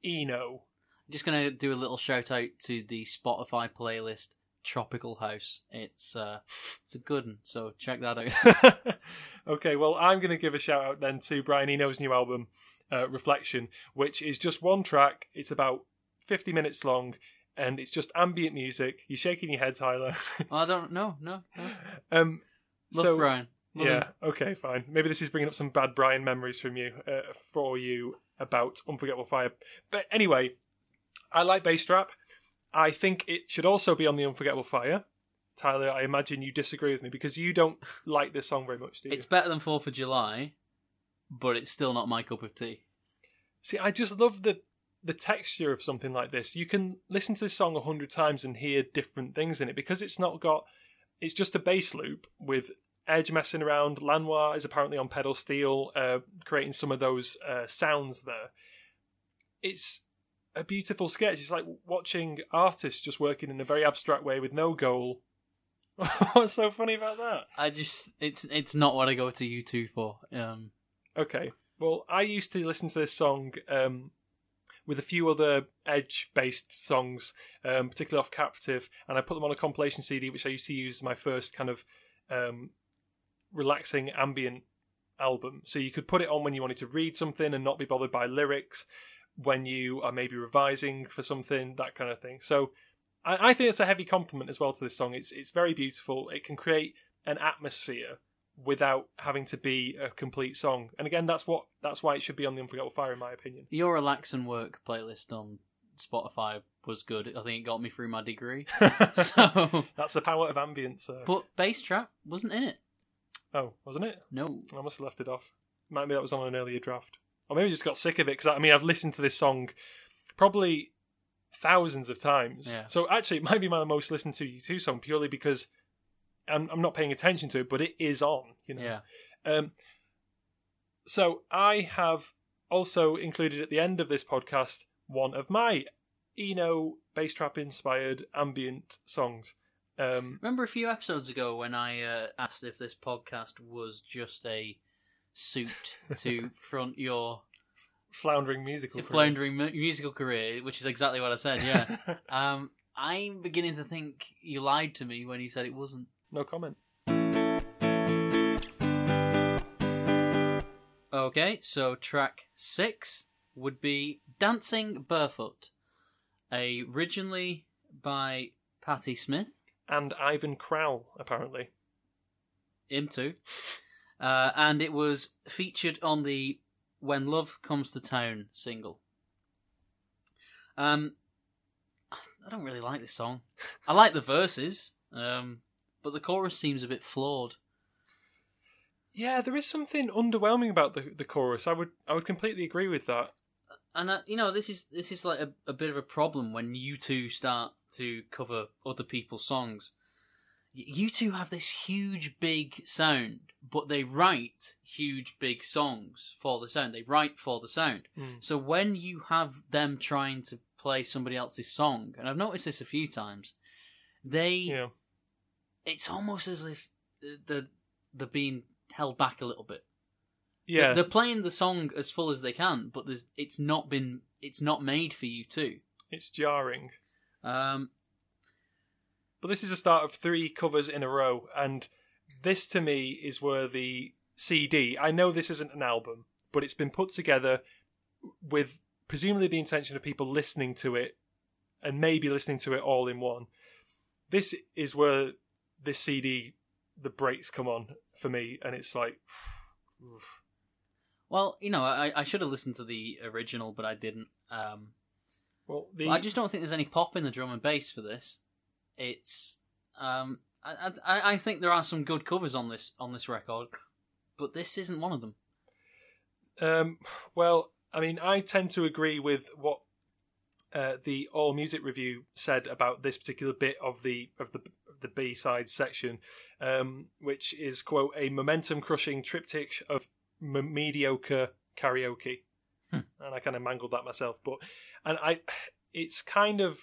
Eno. I'm just gonna do a little shout out to the Spotify playlist Tropical House. It's uh, it's a good one, so check that out. okay, well, I'm going to give a shout out then to Brian Eno's new album, uh, Reflection, which is just one track. It's about 50 minutes long, and it's just ambient music. You're shaking your head, Tyler. I don't know, no, no. um, Love so, Brian. Yeah. Okay. Fine. Maybe this is bringing up some bad Brian memories from you uh, for you about Unforgettable Fire. But anyway, I like Bass Trap. I think it should also be on the Unforgettable Fire. Tyler, I imagine you disagree with me because you don't like this song very much, do you? It's better than Fourth of July, but it's still not my cup of tea. See, I just love the the texture of something like this. You can listen to this song a hundred times and hear different things in it because it's not got. It's just a bass loop with Edge messing around. Lanois is apparently on pedal steel, uh, creating some of those uh, sounds there. It's a beautiful sketch. It's like watching artists just working in a very abstract way with no goal. What's so funny about that? I just it's it's not what I go to YouTube for. Um, Okay. Well, I used to listen to this song um, with a few other Edge-based songs, um, particularly off Captive, and I put them on a compilation CD, which I used to use as my first kind of um, relaxing ambient album. So you could put it on when you wanted to read something and not be bothered by lyrics, when you are maybe revising for something, that kind of thing. So I, I think it's a heavy compliment as well to this song. It's it's very beautiful. It can create an atmosphere without having to be a complete song. And again, that's what that's why it should be on the Unforgettable Fire, in my opinion. your relax and work playlist on Spotify was good. I think it got me through my degree. so, that's the power of ambience. Uh, but Bass Trap wasn't in it. oh, wasn't it? No. I must have left it off. Might be that was on an earlier draft, or maybe just got sick of it because I mean I've listened to this song probably thousands of times. Yeah. So actually, it might be my most listened to U2 song purely because I'm, I'm not paying attention to it, but it is on. You know. Yeah. Um, so I have also included at the end of this podcast one of my Eno bass trap inspired ambient songs. Um, Remember a few episodes ago when I uh, asked if this podcast was just a suit to front your floundering musical. your career. floundering mu- musical career, which is exactly what I said. Yeah. um, I'm beginning to think you lied to me when you said it wasn't. no comment. Okay, so track six would be "Dancing Barefoot," a originally by Patti Smith. And Ivan Kral, apparently. him too. Uh, and it was featured on the When Love Comes to Town single. Um, I don't really like this song. I like the verses, um, but the chorus seems a bit flawed. Yeah, there is something underwhelming about the the chorus. I would I would completely agree with that. And uh, you know, this is this is like a, a bit of a problem when U2 start to cover other people's songs. U2 have this huge, big sound, but they write huge, big songs for the sound. They write for the sound. Mm. So when you have them trying to play somebody else's song, and I've noticed this a few times, they Yeah. it's almost as if they're, they're being held back a little bit. Yeah. They're playing the song as full as they can, but there's it's not been it's not made for U2. It's jarring. Um, But this is a start of three covers in a row, and this to me is where the CD. I know this isn't an album, but it's been put together with presumably the intention of people listening to it and maybe listening to it all in one. This is where this CD, the brakes come on for me, and it's like, oof. well, you know, I, I should have listened to the original, but I didn't. Um, well, the I just don't think there's any pop in the drum and bass for this. It's um, I, I I think there are some good covers on this on this record, but this isn't one of them. Um, well, I mean, I tend to agree with what uh, the All Music review said about this particular bit of the of the of the B side section, um, which is quote a momentum crushing triptych of m- mediocre karaoke, Hmm. and I kind of mangled that myself, but and I, it's kind of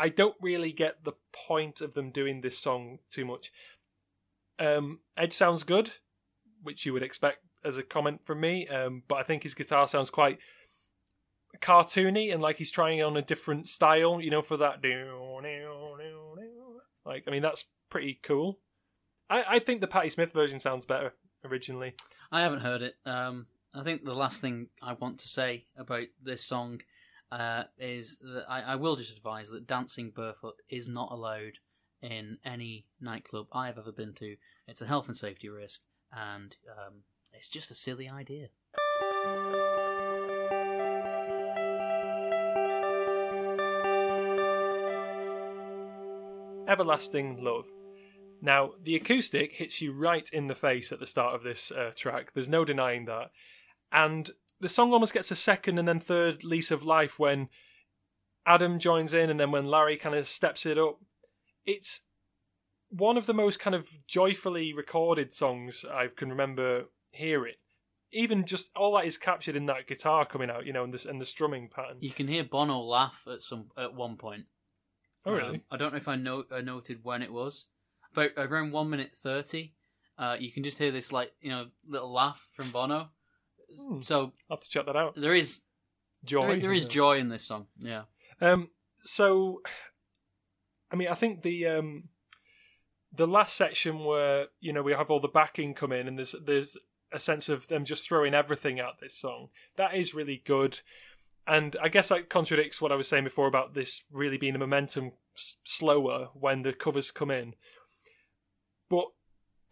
I don't really get the point of them doing this song too much. Um, Edge sounds good, which you would expect as a comment from me, um, but I think his guitar sounds quite cartoony and like he's trying on a different style, you know, for that. Like, I mean, that's pretty cool. I, I think the Patti Smith version sounds better originally. I haven't heard it. Um, I think the last thing I want to say about this song uh, is that I, I will just advise that dancing barefoot is not allowed in any nightclub I have ever been to. It's a health and safety risk, and um, it's just a silly idea. Everlasting Love. Now, the acoustic hits you right in the face at the start of this uh, track. There's no denying that. And the song almost gets a second and then third lease of life when Adam joins in and then when Larry kind of steps it up. It's one of the most kind of joyfully recorded songs I can remember hearing. It. Even just all that is captured in that guitar coming out, you know, and the, and the strumming pattern. You can hear Bono laugh at some at one point. Oh, really? Um, I don't know if I, note, I noted when it was, but around one minute thirty, uh, you can just hear this like you know little laugh from Bono. Hmm. So I'll have to check that out. there is Joy. there, there is joy in this song. Yeah. Um, so, I mean, I think the um, the last section where you know we have all the backing come in, and there's there's a sense of them just throwing everything at this song. That is really good, and I guess that contradicts what I was saying before about this really being a momentum s- slower when the covers come in. But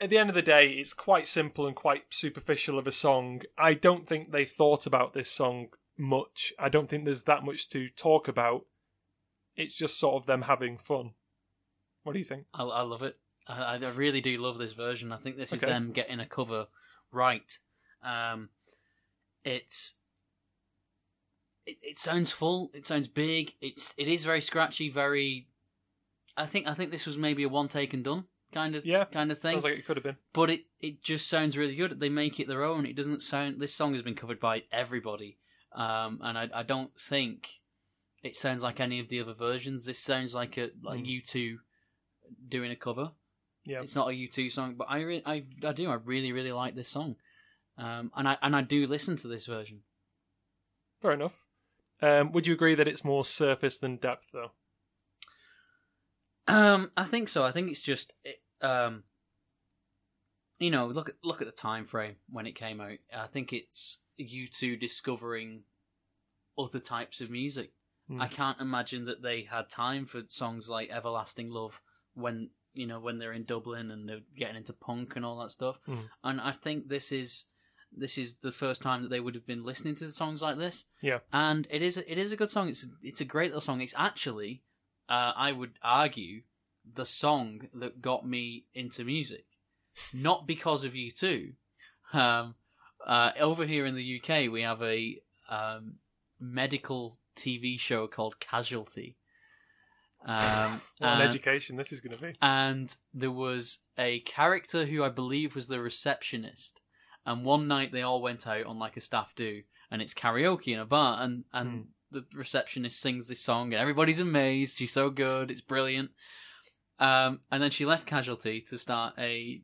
at the end of the day, it's quite simple and quite superficial of a song. I don't think they thought about this song much. I don't think there's that much to talk about. It's just sort of them having fun. What do you think? I, I love it. I, I really do love this version. I think this is Okay. them getting a cover right. Um, it's it, it sounds full. It sounds big. It's it is very scratchy. Very. I think I think this was maybe a one take and done kind of Yeah, kind of thing. Sounds like it could have been. but it it just sounds really good. They make it their own. It doesn't sound. This song has been covered by everybody, um, and I I don't think it sounds like any of the other versions. This sounds like a like Hmm. U2 doing a cover. Yeah. It's not a U2 song, but I re- I I do I really really like this song, um, and I and I do listen to this version. Fair enough. Um, would you agree that it's more surface than depth, though? Um, I think so. I think it's just it, um, you know, look at look at the time frame when it came out. I think it's U2 discovering other types of music. Hmm. I can't imagine that they had time for songs like "Everlasting Love" when you know when they're in Dublin and they're getting into punk and all that stuff. Hmm. And I think this is this is the first time that they would have been listening to songs like this. Yeah. and it is it is a good song. It's it's a great little song. It's actually, uh, I would argue, the song that got me into music, not because of U2. Um, uh, over here in the UK, we have a um, medical TV show called Casualty. Um, What an and- education this is going to be. and there was a character who I believe was the receptionist. And one night they all went out on like a staff do, and it's karaoke in a bar, and and Hmm. The receptionist sings this song, and everybody's amazed. She's so good, it's brilliant. Um, and then she left Casualty to start a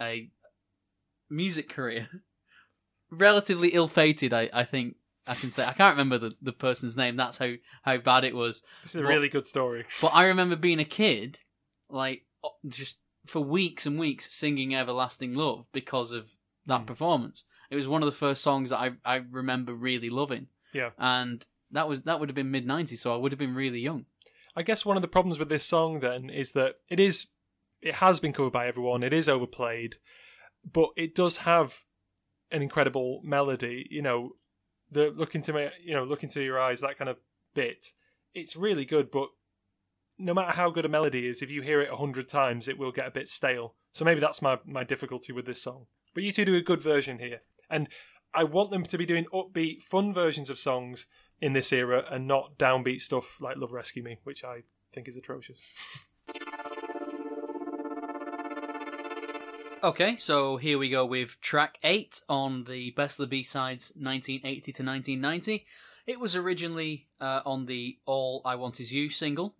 a music career, relatively ill-fated. I, I think I can say I can't remember the, the person's name. That's how how bad it was. This is a really good story. But I remember being a kid, like just for weeks and weeks singing "Everlasting Love" because of that Mm. performance. It was one of the first songs that I I remember really loving. Yeah. and that was that would have been mid '90s, so I would have been really young. I guess one of the problems with this song then is that it is it has been covered by everyone. It is overplayed, but it does have an incredible melody. You know, the look into my you know look into your eyes that kind of bit. It's really good, but no matter how good a melody is, if you hear it a hundred times, it will get a bit stale. So maybe that's my my difficulty with this song. But U2 do a good version here, and I want them to be doing upbeat, fun versions of songs in this era and not downbeat stuff like Love Rescue Me, which I think is atrocious. Okay, so here we go with track eight on the Best of the B Sides 1980 to 1990. It was originally uh, on the All I Want Is You single,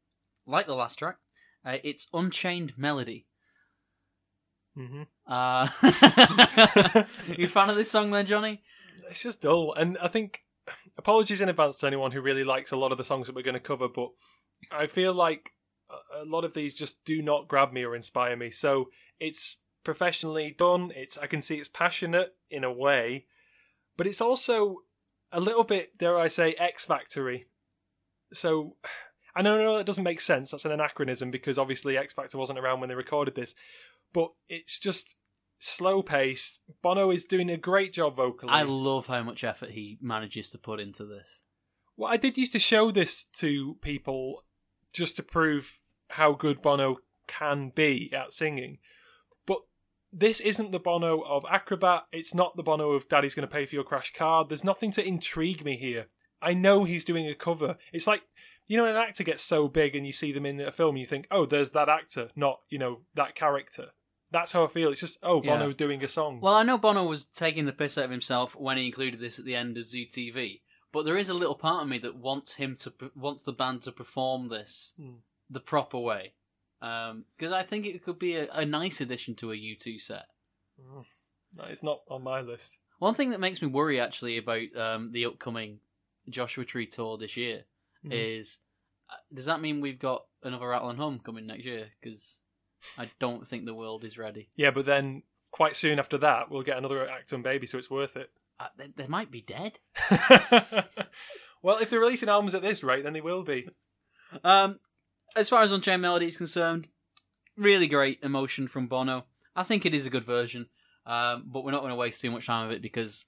like the last track. Uh, it's Unchained Melody. hmm Uh, you a fan of this song then, Jonny? It's just dull, and I think apologies in advance to anyone who really likes a lot of the songs that we're going to cover, but I feel like a- lot of these just do not grab me or inspire me. So it's professionally done. It's I can see it's passionate in a way, but it's also a little bit, dare I say, X Factory. So I know, no, that doesn't make sense. That's an anachronism because obviously X Factor wasn't around when they recorded this, but it's just slow paced. Bono is doing a great job vocally. I love how much effort he manages to put into this. Well, I did used to show this to people just to prove how good Bono can be at singing. But this isn't the Bono of Acrobat. It's not the Bono of Daddy's Gonna Pay for Your Crashed Car. There's nothing to intrigue me here. I know he's doing a cover. It's like, you know, an actor gets so big and you see them in a film and you think, oh, there's that actor, not, you know, that character. That's how I feel. It's just, oh, Yeah. Bono's doing a song. Well, I know Bono was taking the piss out of himself when he included this at the end of Zoo TV, but there is a little part of me that wants him to wants the band to perform this Hmm. the proper way, because I think it could be a, a nice addition to a U2 set. Mm. No, it's not on my list. One thing that makes me worry actually about um, the upcoming Joshua Tree tour this year Mm. is uh, does that mean we've got another Rattle and Hum coming next year? Because I don't think the world is ready. Yeah, but then quite soon after that, we'll get another Achtung Baby, so it's worth it. Uh, they, they might be dead. well, if they're releasing albums at this rate, then they will be. Um, as far as Unchained Melody is concerned, really great emotion from Bono. I think it is a good version, um, but we're not going to waste too much time of it because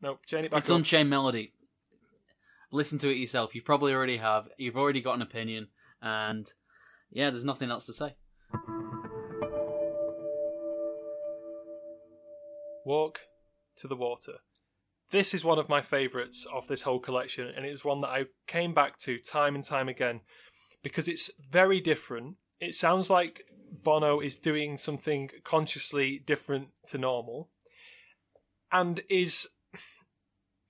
Nope, chain it back it's up. Unchained Melody. Listen to it yourself. You probably already have. You've already got an opinion, and yeah, there's nothing else to say. Walk to the Water. This is one of my favourites of this whole collection, and it was one that I came back to time and time again because it's very different. It sounds like Bono is doing something consciously different to normal and is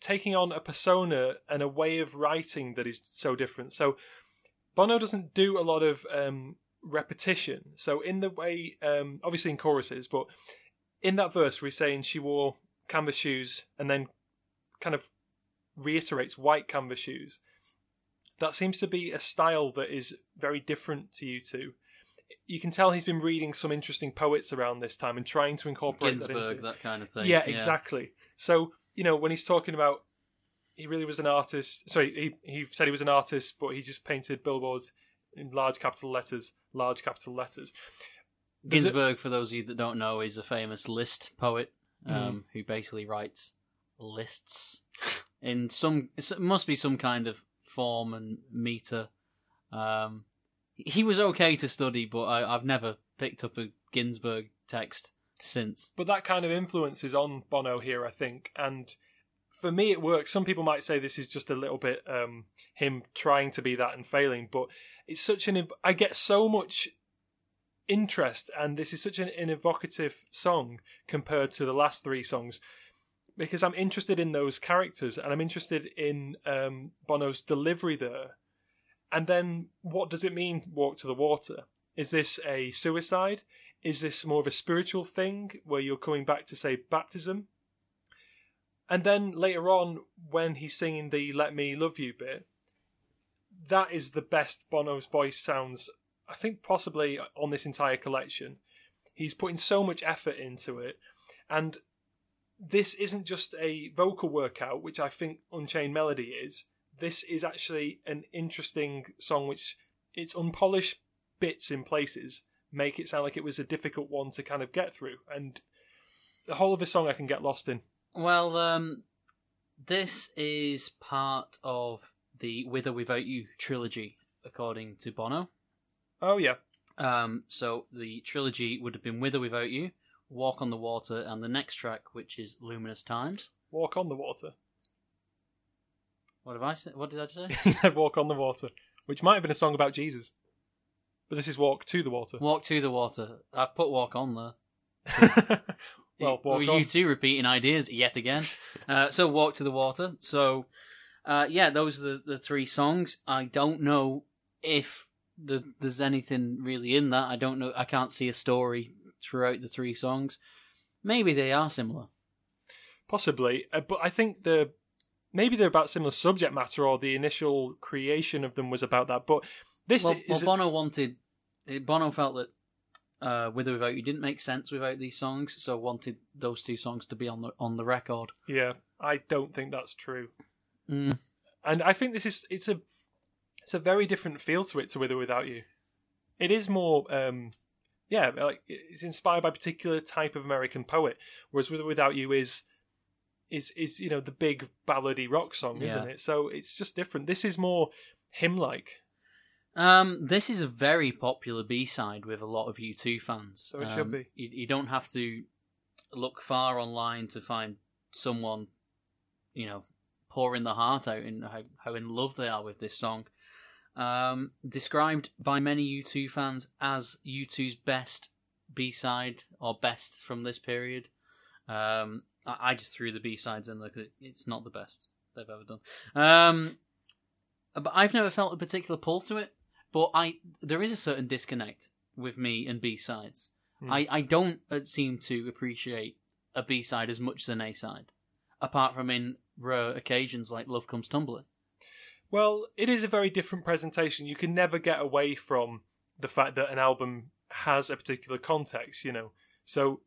taking on a persona and a way of writing that is so different. So, Bono doesn't do a lot of um, repetition. So, in the way, um, obviously in choruses, but in that verse, we're saying she wore canvas shoes and then kind of reiterates white canvas shoes. That seems to be a style that is very different to U2. You can tell he's been reading some interesting poets around this time and trying to incorporate that Ginsberg, into. that kind of thing. Yeah, exactly. So you know when he's talking about he really was an artist. Sorry, he he said he was an artist, but he just painted billboards in large capital letters, large capital letters. Does it- Ginsberg, for those of you that don't know, is a famous list poet um, who basically writes lists in some. It must be some kind of form and meter. Um, he was okay to study, but I, I've never picked up a Ginsberg text since. but that kind of influence is on Bono here, I think, and for me it works. Some people might say this is just a little bit um, him trying to be that and failing, but it's such an. I get so much interest, and this is such an, evocative song compared to the last three songs. Because I'm interested in those characters, and I'm interested in um, Bono's delivery there. And then, what does it mean? Walk to the water. Is this a suicide? Is this more of a spiritual thing where you're coming back to say baptism? And then later on, when he's singing the "Let Me Love You" bit, that is the best Bono's voice sounds. I think possibly on this entire collection. He's putting so much effort into it, and this isn't just a vocal workout, which I think Unchained Melody is. This is actually an interesting song, which its unpolished bits in places make it sound like it was a difficult one to kind of get through, and the whole of the song I can get lost in. Well, um, this is part of the With or Without You trilogy, according to Bono. Oh yeah, Um, so the trilogy would have been With or Without You, Walk on the Water, and the next track, which is Luminous Times. walk on the water. What have I said? What did I say? he said walk on the water, which might have been a song about Jesus, but this is walk to the water. walk to the water. I've put Walk on there. well, walk you on. two repeating ideas yet again. Uh, so walk to the water. So uh, yeah, those are the, the three songs. I don't know if the, there's anything really in that. I don't know. I can't see a story throughout the three songs. Maybe they are similar. Possibly, uh, but I think the maybe they're about similar subject matter, or the initial creation of them was about that. But this Well, well Bono wanted. eh, Bono felt that uh, with or without you didn't make sense without these songs, so wanted those two songs to be on the on the record. yeah. I don't think that's true. Mm. and I think this is it's a it's a very different feel to it to with or without you. It is more um, yeah, like it's inspired by a particular type of American poet. Whereas with or without you is is is you know the big ballady rock song, isn't it? So it's just different. This is more hymn like. Um, this is a very popular B side with a lot of U2 fans. So it should Um, be. You, you don't have to look far online to find someone, you know, pouring their heart out and how, how in love they are with this song. Um, described by many U2 fans as U2's best B side or best from this period. Um, I, I just threw the B sides in there 'cause it, it's not the best they've ever done. Um, but I've never felt a particular pull to it. But I there is a certain disconnect with me and B sides. Hmm. I, I don't uh, seem to appreciate a B side as much as an A side, apart from in rare occasions like Love Comes Tumbling. Well, it is a very different presentation. You can never get away from the fact that an album has a particular context, you know. So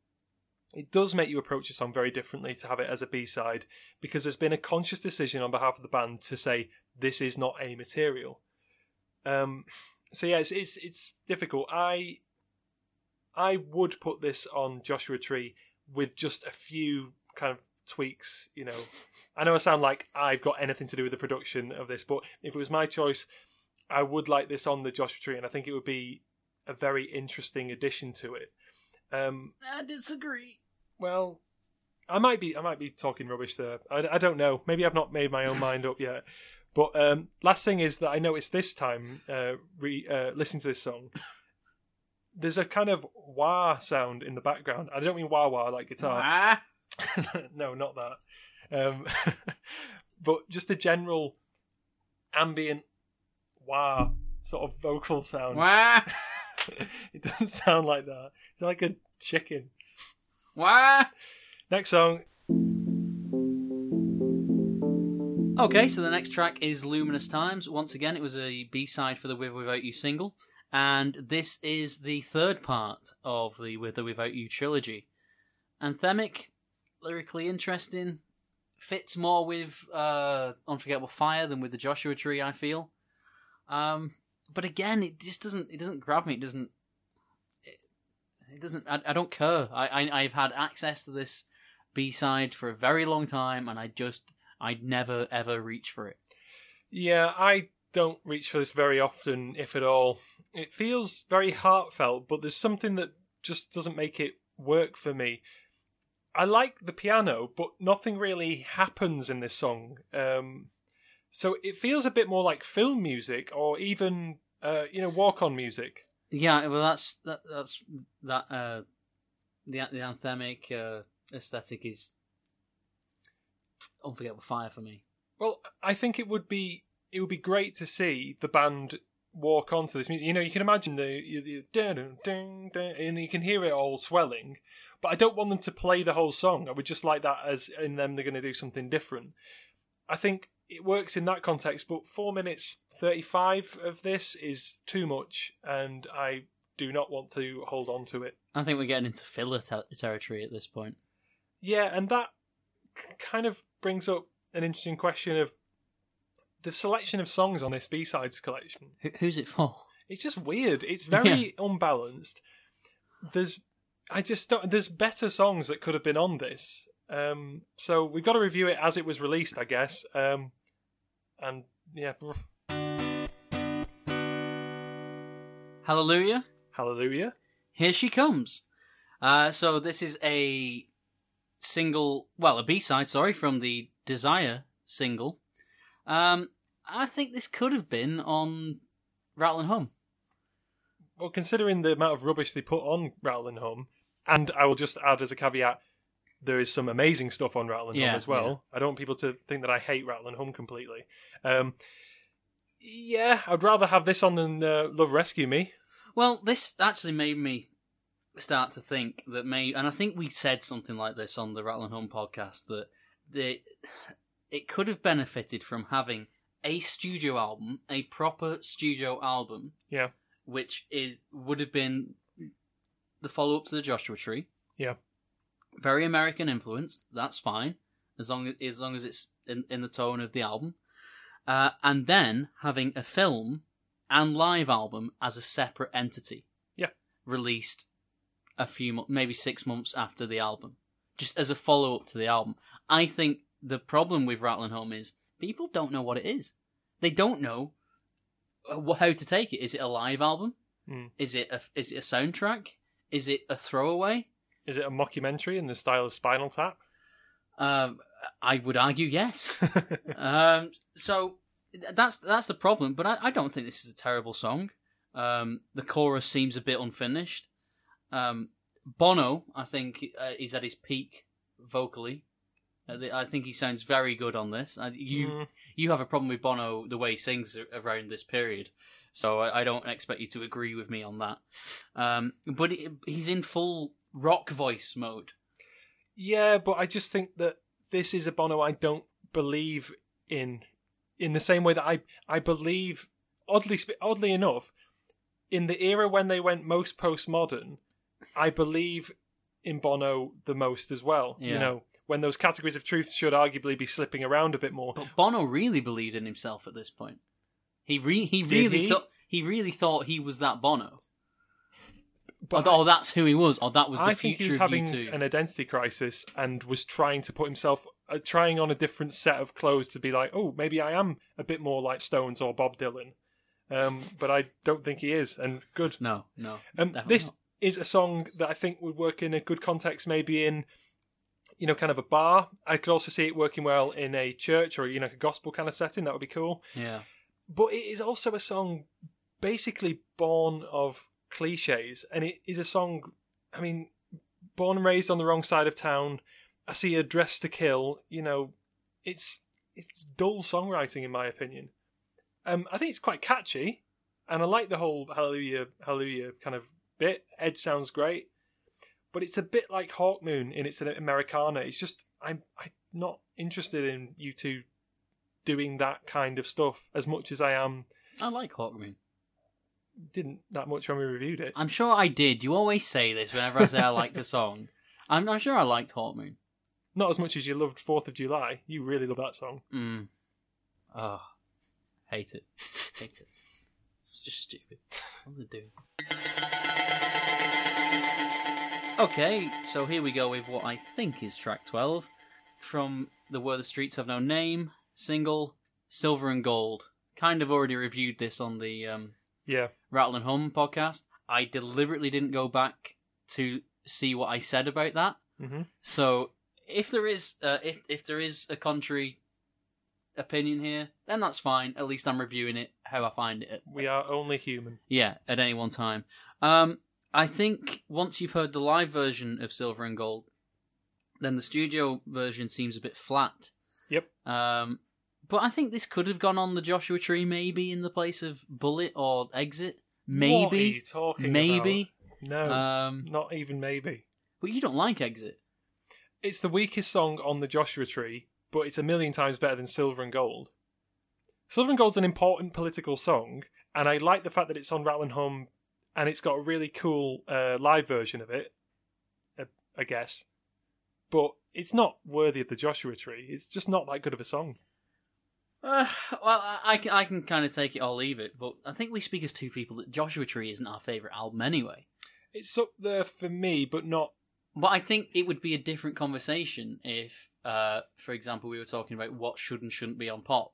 it does make you approach a song very differently to have it as a B side because there's been a conscious decision on behalf of the band to say this is not a material. Um, so yeah, it's, it's it's difficult. I I would put this on Joshua Tree with just a few kind of tweaks, you know. I know I sound like I've got anything to do with the production of this, but if it was my choice, I would like this on the Joshua Tree, and I think it would be a very interesting addition to it. Um, I disagree. well, I might be I might be talking rubbish there. I, I don't know. Maybe I've not made my own mind up yet. But um, last thing is that I noticed this time, uh, re, uh, listening to this song, there's a kind of wah sound in the background. I don't mean wah wah like guitar. Ah, no, not that. Um, but just a general ambient wah sort of vocal sound. wah, it doesn't sound like that. It's like a chicken. wah. Next song. Okay, so the next track is Luminous Times. Once again, it was a B side for the With or Without You single, and this is the third part of the With or Without You trilogy. Anthemic, lyrically interesting, fits more with uh, Unforgettable Fire than with the Joshua Tree. I feel, um, but again, it just doesn't. It doesn't grab me. It doesn't. It, it doesn't. I, I don't care. I, I I've had access to this B side for a very long time, and I just I'd never ever reach for it. Yeah, I don't reach for this very often, if at all. It feels very heartfelt, but there's something that just doesn't make it work for me. I like the piano, but nothing really happens in this song. Um, so it feels a bit more like film music, or even uh, you know walk-on music. Yeah, well, that's that, that's that. Uh, the the anthemic uh, aesthetic is unforgettable fire for me. Well, I think it would be it would be great to see the band walk onto this music. You know, you can imagine the, the, the dun, dun, dun, dun, and you can hear it all swelling. But I don't want them to play the whole song. I would just like that as in them they're going to do something different. I think it works in that context, but four minutes thirty-five of this is too much, and I do not want to hold on to it. I think we're getting into filler ter- territory at this point. Yeah, and that kind of brings up an interesting question of the selection of songs on this B sides collection. Who's it for? It's just weird. It's very unbalanced. There's, I just don't. There's better songs that could have been on this. Um, so we've got to review it as it was released, I guess. Um, and yeah, Hallelujah. hallelujah. Here she comes. Uh, so this is a single, well, a B side, sorry, from the Desire single. Um, I think this could have been on Rattle Home. Well, considering the amount of rubbish they put on Rattle and Hum, and I will just add as a caveat, there is some amazing stuff on Rattle and Yeah, Hum as well. I don't want people to think that I hate Rattle and Hum completely. Um, yeah, I'd rather have this on than uh, Love Rescue Me. Well, this actually made me start to think that may, and I think we said something like this on the Rattle and Hum podcast that the it could have benefited from having a studio album, a proper studio album, Yeah. which is would have been the follow up to the Joshua Tree. Yeah. very American influenced. That's fine as long as as long as it's in, in the tone of the album. Uh, and then having a film and live album as a separate entity. Yeah. Released a few, maybe six months after the album, just as a follow up to the album. I think the problem with Rattle and Hum is people don't know what it is. They don't know uh, how to take it. Is it a live album? Mm. Is it a is it a soundtrack? Is it a throwaway? Is it a mockumentary in the style of Spinal Tap? Um, I would argue yes. um, so that's that's the problem. But I, I don't think this is a terrible song. Um, the chorus seems a bit unfinished. Um, Bono, I think, uh, is at his peak vocally. Uh, the- I think he sounds very good on this. Uh, you Mm, you have a problem with Bono the way he sings around this period, so I, I don't expect you to agree with me on that. Um, but he, he's in full rock voice mode. yeah, but I just think that this is a Bono I don't believe in, in the same way that I I believe oddly oddly enough, in the era when they went most postmodern, I believe in Bono the most as well. You know, when those categories of truth should arguably be slipping around a bit more. But Bono really believed in himself at this point. He re- he Did really he? thought he really thought he was that Bono. But or, or that's who he was, or that was the I think future he was having U2. an identity crisis and was trying to put himself, uh, trying on a different set of clothes to be like, oh, maybe I am a bit more like Stones or Bob Dylan. Um, but I don't think he is, and good. No, no. Um, this not. is a song that I think would work in a good context, maybe in, you know, kind of a bar. I could also see it working well in a church or you know, a gospel kind of setting. That would be cool. Yeah. But it is also a song basically born of cliches, and it is a song. I mean, born and raised on the wrong side of town. I see a dress to kill. You know, it's it's dull songwriting in my opinion. Um, I think it's quite catchy, and I like the whole Hallelujah Hallelujah kind of bit. Edge sounds great, but it's a bit like Hawkmoon in its Americana. It's just I'm I'm not interested in U2 doing that kind of stuff as much as I am. I like Hawkmoon. Didn't that much when we reviewed it. I'm sure I did. You always say this whenever I say I liked a song. I'm, I'm sure I liked Hawkmoon. Not as much as you loved Fourth of July. You really love that song. Mm. Oh, hate it. Hate it. It's just stupid. What are they doing? Okay, so here we go with what I think is track 12 from the Where the Streets Have No Name single Silver and Gold. Kind of already reviewed this on the um, Yeah, Rattle and Hum podcast. I deliberately didn't go back to see what I said about that. Mhm. So if there is uh, if if there is a contrary opinion here, then that's fine. At least I'm reviewing it how I find it. we are only human. Yeah, at any one time. Um, I think once you've heard the live version of Silver and Gold, then the studio version seems a bit flat. Yep. Um, but I think this could have gone on the Joshua Tree, maybe in the place of Bullet or Exit. What are you Maybe, talking maybe. about? No, Um, not even maybe. but you don't like Exit. It's the weakest song on the Joshua Tree, but it's a million times better than Silver and Gold. Silver and Gold's an important political song, and I like the fact that it's on Rattle and Hum, and it's got a really cool uh, live version of it. uh, I guess, but it's not worthy of the Joshua Tree. It's just not that good of a song. Uh, well, I, can, I can kind of take it or leave it, but I think we speak as two people that Joshua Tree isn't our favourite album anyway. It's up there for me, but not. But I think it would be a different conversation if, uh, for example, we were talking about what should and shouldn't be on pop,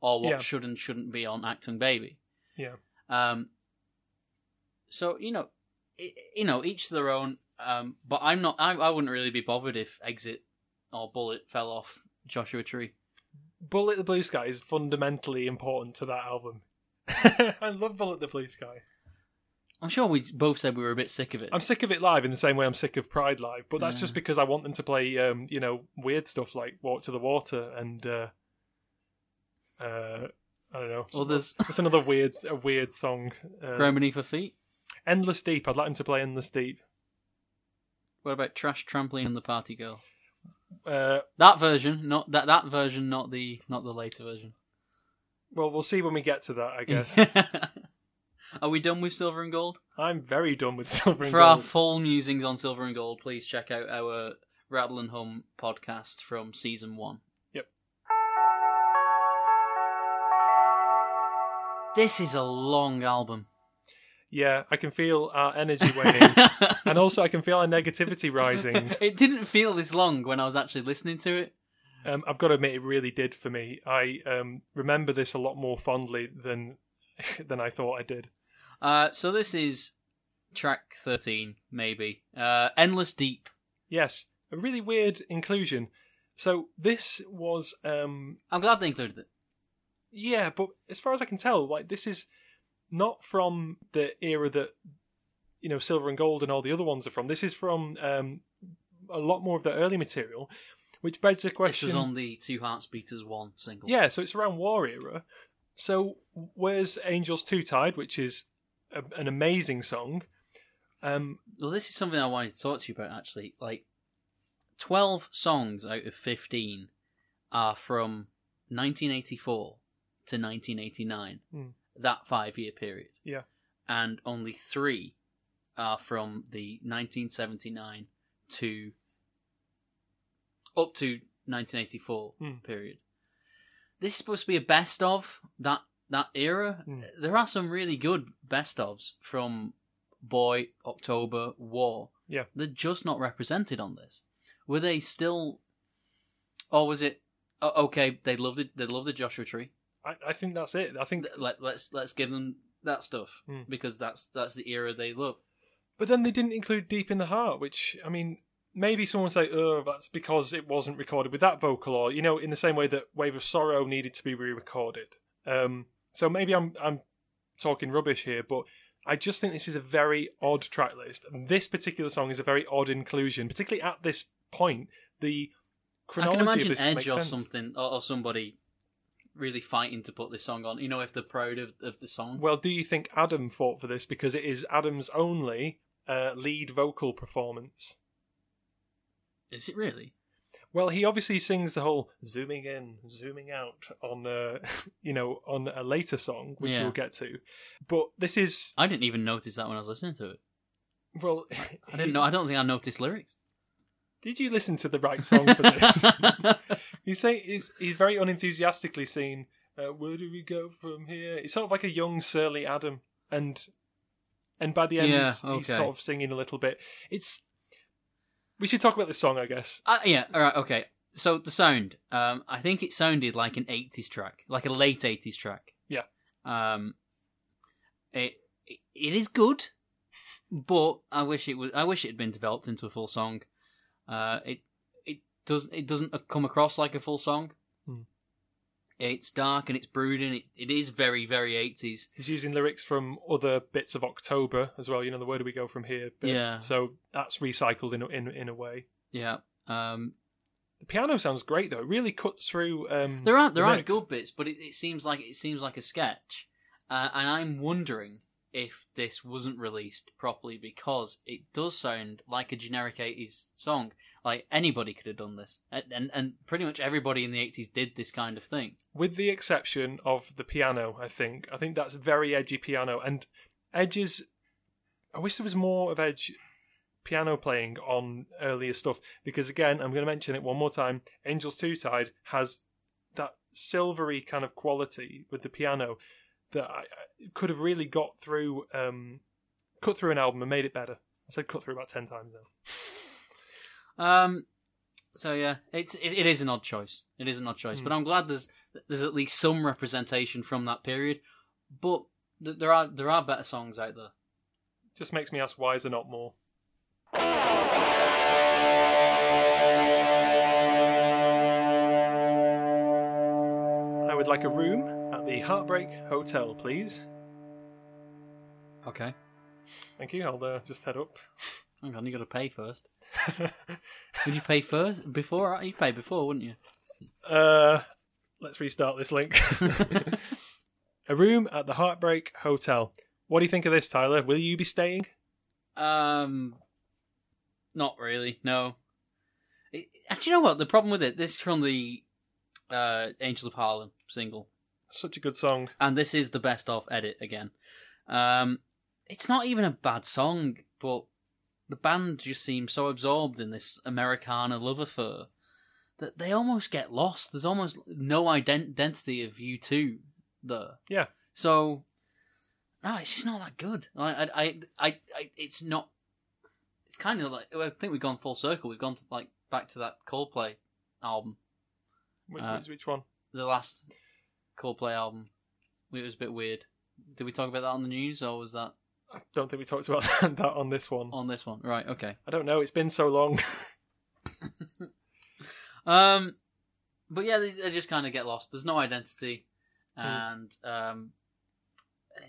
or what Yeah. should and shouldn't be on Achtung Baby. Yeah. Um. So you know, i you know, each their own. Um. But I'm not. I, I wouldn't really be bothered if Exit or Bullet fell off Joshua Tree. Bullet the Blue Sky is fundamentally important to that album. I love Bullet the Blue Sky. I'm sure we both said we were a bit sick of it. I'm sick of it live in the same way I'm sick of Pride live, but that's Yeah. just because I want them to play, um, you know, weird stuff like Walk to the Water and uh, uh, I don't know. Well, there's It's another weird, a weird song. Uh, Ground beneath her feet. Endless Deep. I'd like them to play Endless Deep. What about Trash Trampoline and the Party Girl? Uh, That version, not that that version, not the not the later version. well, we'll see when we get to that. I guess Are we done with Silver and Gold? I'm very done with Silver and Gold. For our full musings on Silver and Gold, please check out our Rattle and Hum podcast from season one. Yep. This is a long album. Yeah, I can feel our energy waning, and also I can feel our negativity rising. it didn't feel this long when I was actually listening to it. Um, I've got to admit, it really did for me. I um, remember this a lot more fondly than than I thought I did. Uh, so this is track 13, maybe. Uh, Endless Deep. Yes, a really weird inclusion. So this was, um, I'm glad they included it. yeah, but as far as I can tell, like this is not from the era that you know Silver and Gold and all the other ones are from. This is from um, a lot more of the early material, which begs the This question. was on the Two Hearts Beat as One single. Yeah, so it's around War era. So where's Angels Too Tied, which is a, an amazing song. Um, Well, this is something I wanted to talk to you about, actually. Like, 12 songs out of 15 are from 1984 to 1989. Hmm. That five year period. Yeah. And only three are from the 1979 to up to 1984 Hmm. period. This is supposed to be a best of that that era. Hmm. There are some really good best ofs from Boy, October, War. Yeah. They're just not represented on this. Were they still or was it okay, they loved it they loved the Joshua Tree. I, I think that's it. I think, Let, let's let's give them that stuff Hmm. because that's that's the era they love. but then they didn't include Deep in the Heart, which I mean, maybe someone say, "Oh, that's because it wasn't recorded with that vocal," or you know, in the same way that Wave of Sorrow needed to be re-recorded. Um, so maybe I'm I'm talking rubbish here, but I just think this is a very odd track list. And this particular song is a very odd inclusion, particularly at this point. The I chronology can of imagine this Edge makes or sense. something or, or somebody really fighting to put this song on. You know, if they're proud of, of the song. Well, do you think Adam fought for this because it is Adam's only uh, lead vocal performance? Is it really? Well, he obviously sings the whole zooming in, zooming out on, uh, you know, on a later song, which Yeah. we'll get to. But this is I didn't even notice that when I was listening to it. well, I didn't know. I don't think I noticed lyrics. Did you listen to the right song for this? he's saying he's, he's very unenthusiastically saying, uh, "Where do we go from here?" It's sort of like a young surly Adam, and and by the end, Yeah, he's, he's okay. sort of singing a little bit. It's we should talk about this song, I guess. Uh, yeah. All right. Okay. So the sound. Um, I think it sounded like an '80s track, like a late '80s track. Yeah. Um, it it, it is good, but I wish it was. I wish it had been developed into a full song. Uh, it it does it doesn't come across like a full song. Hmm. It's dark and it's brooding. It, it is very very '80s. He's using lyrics from other bits of October as well. You know, the where do we go from here? bit. Yeah. So that's recycled in a, in in a way. Yeah. Um, The piano sounds great though. It really cuts through. Um, There are the there are mix. good bits, but it, it seems like it seems like a sketch, uh, and I'm wondering if this wasn't released properly because it does sound like a generic '80s song. Like anybody could have done this, and and, and pretty much everybody in the '80s did this kind of thing. with the exception of the piano. I think. I think that's very edgy piano, and Edge's. I wish there was more of Edge piano playing on earlier stuff because again, I'm going to mention it one more time. Angels Too Tied has that silvery kind of quality with the piano that I, I could have really got through, um, cut through an album and made it better. I said cut through about ten times now. Um, so yeah, it's it, it is an odd choice. It is an odd choice, Hmm. but I'm glad there's there's at least some representation from that period. But th- there are there are better songs out there. Just makes me ask why is there not more? I would like a room at the Heartbreak Hotel, please. Okay, Thank you. I'll uh, just head up. hang on, you got to pay first. Would you pay first before? You pay before, wouldn't you? uh, let's restart this link. a room at the Heartbreak Hotel. What do you think of this, Tyler? Will you be staying? Um, not really. No. It, actually, you know what? The problem with it, this is from the uh, Angel of Harlem single, Such a good song. and this is the best of edit again. Um, it's not even a bad song, but the band just seems so absorbed in this Americana love affair that they almost get lost. There's almost no ident- identity of U2 there. Yeah. So no, it's just not that good. Like, I, I, I, I, it's not. It's kind of like I think we've gone full circle. We've gone to like back to that Coldplay album, Which, Uh, which one? the last Coldplay album. It was a bit weird. Did we talk about that on the news, or was that I don't think we talked about that on this one. on this one? Right. Okay. I don't know. It's been so long. Um, but yeah, they, they just kind of get lost. There's no identity, Hmm. and um,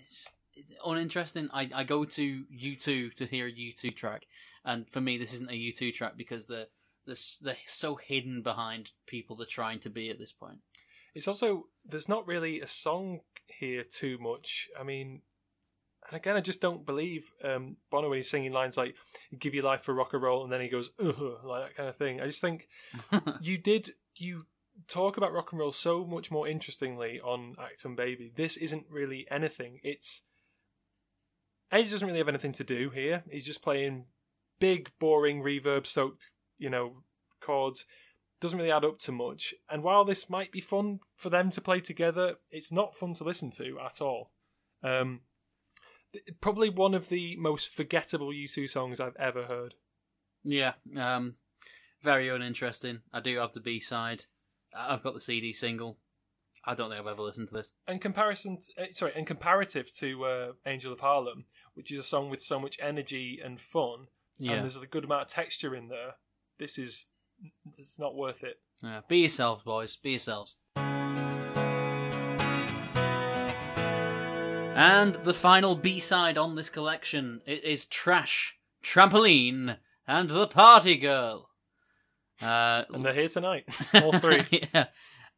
it's, it's uninteresting. I, I go to U2 to hear a U2 track, and for me, this isn't a U2 track because they're they're, s- they're so hidden behind people they're trying to be at this point. It's also there's not really a song here too much. I mean, and again, I just don't believe um, Bono when he's singing lines like "Give your life for rock and roll," and then he goes "Ugh," like that kind of thing. I just think you did you talk about rock and roll so much more interestingly on Achtung Baby. This isn't really anything. It's Edge doesn't really have anything to do here. He's just playing big, boring, reverb-soaked, you know, chords. Doesn't really add up to much. And while this might be fun for them to play together, it's not fun to listen to at all. Um, probably one of the most forgettable U2 songs I've ever heard. yeah, um, very uninteresting. I do have the B side. I've got the CD single. I don't think I've ever listened to this. and comparison to, eh, sorry and comparative to uh, angel of harlem which is a song with so much energy and fun Yeah, and there's a good amount of texture in there this is it's not worth it yeah. Be yourselves, boys. Be yourselves. And the final B side on this collection it is Trash, Trampoline, and The Party Girl. Uh, and they're here tonight all three yeah.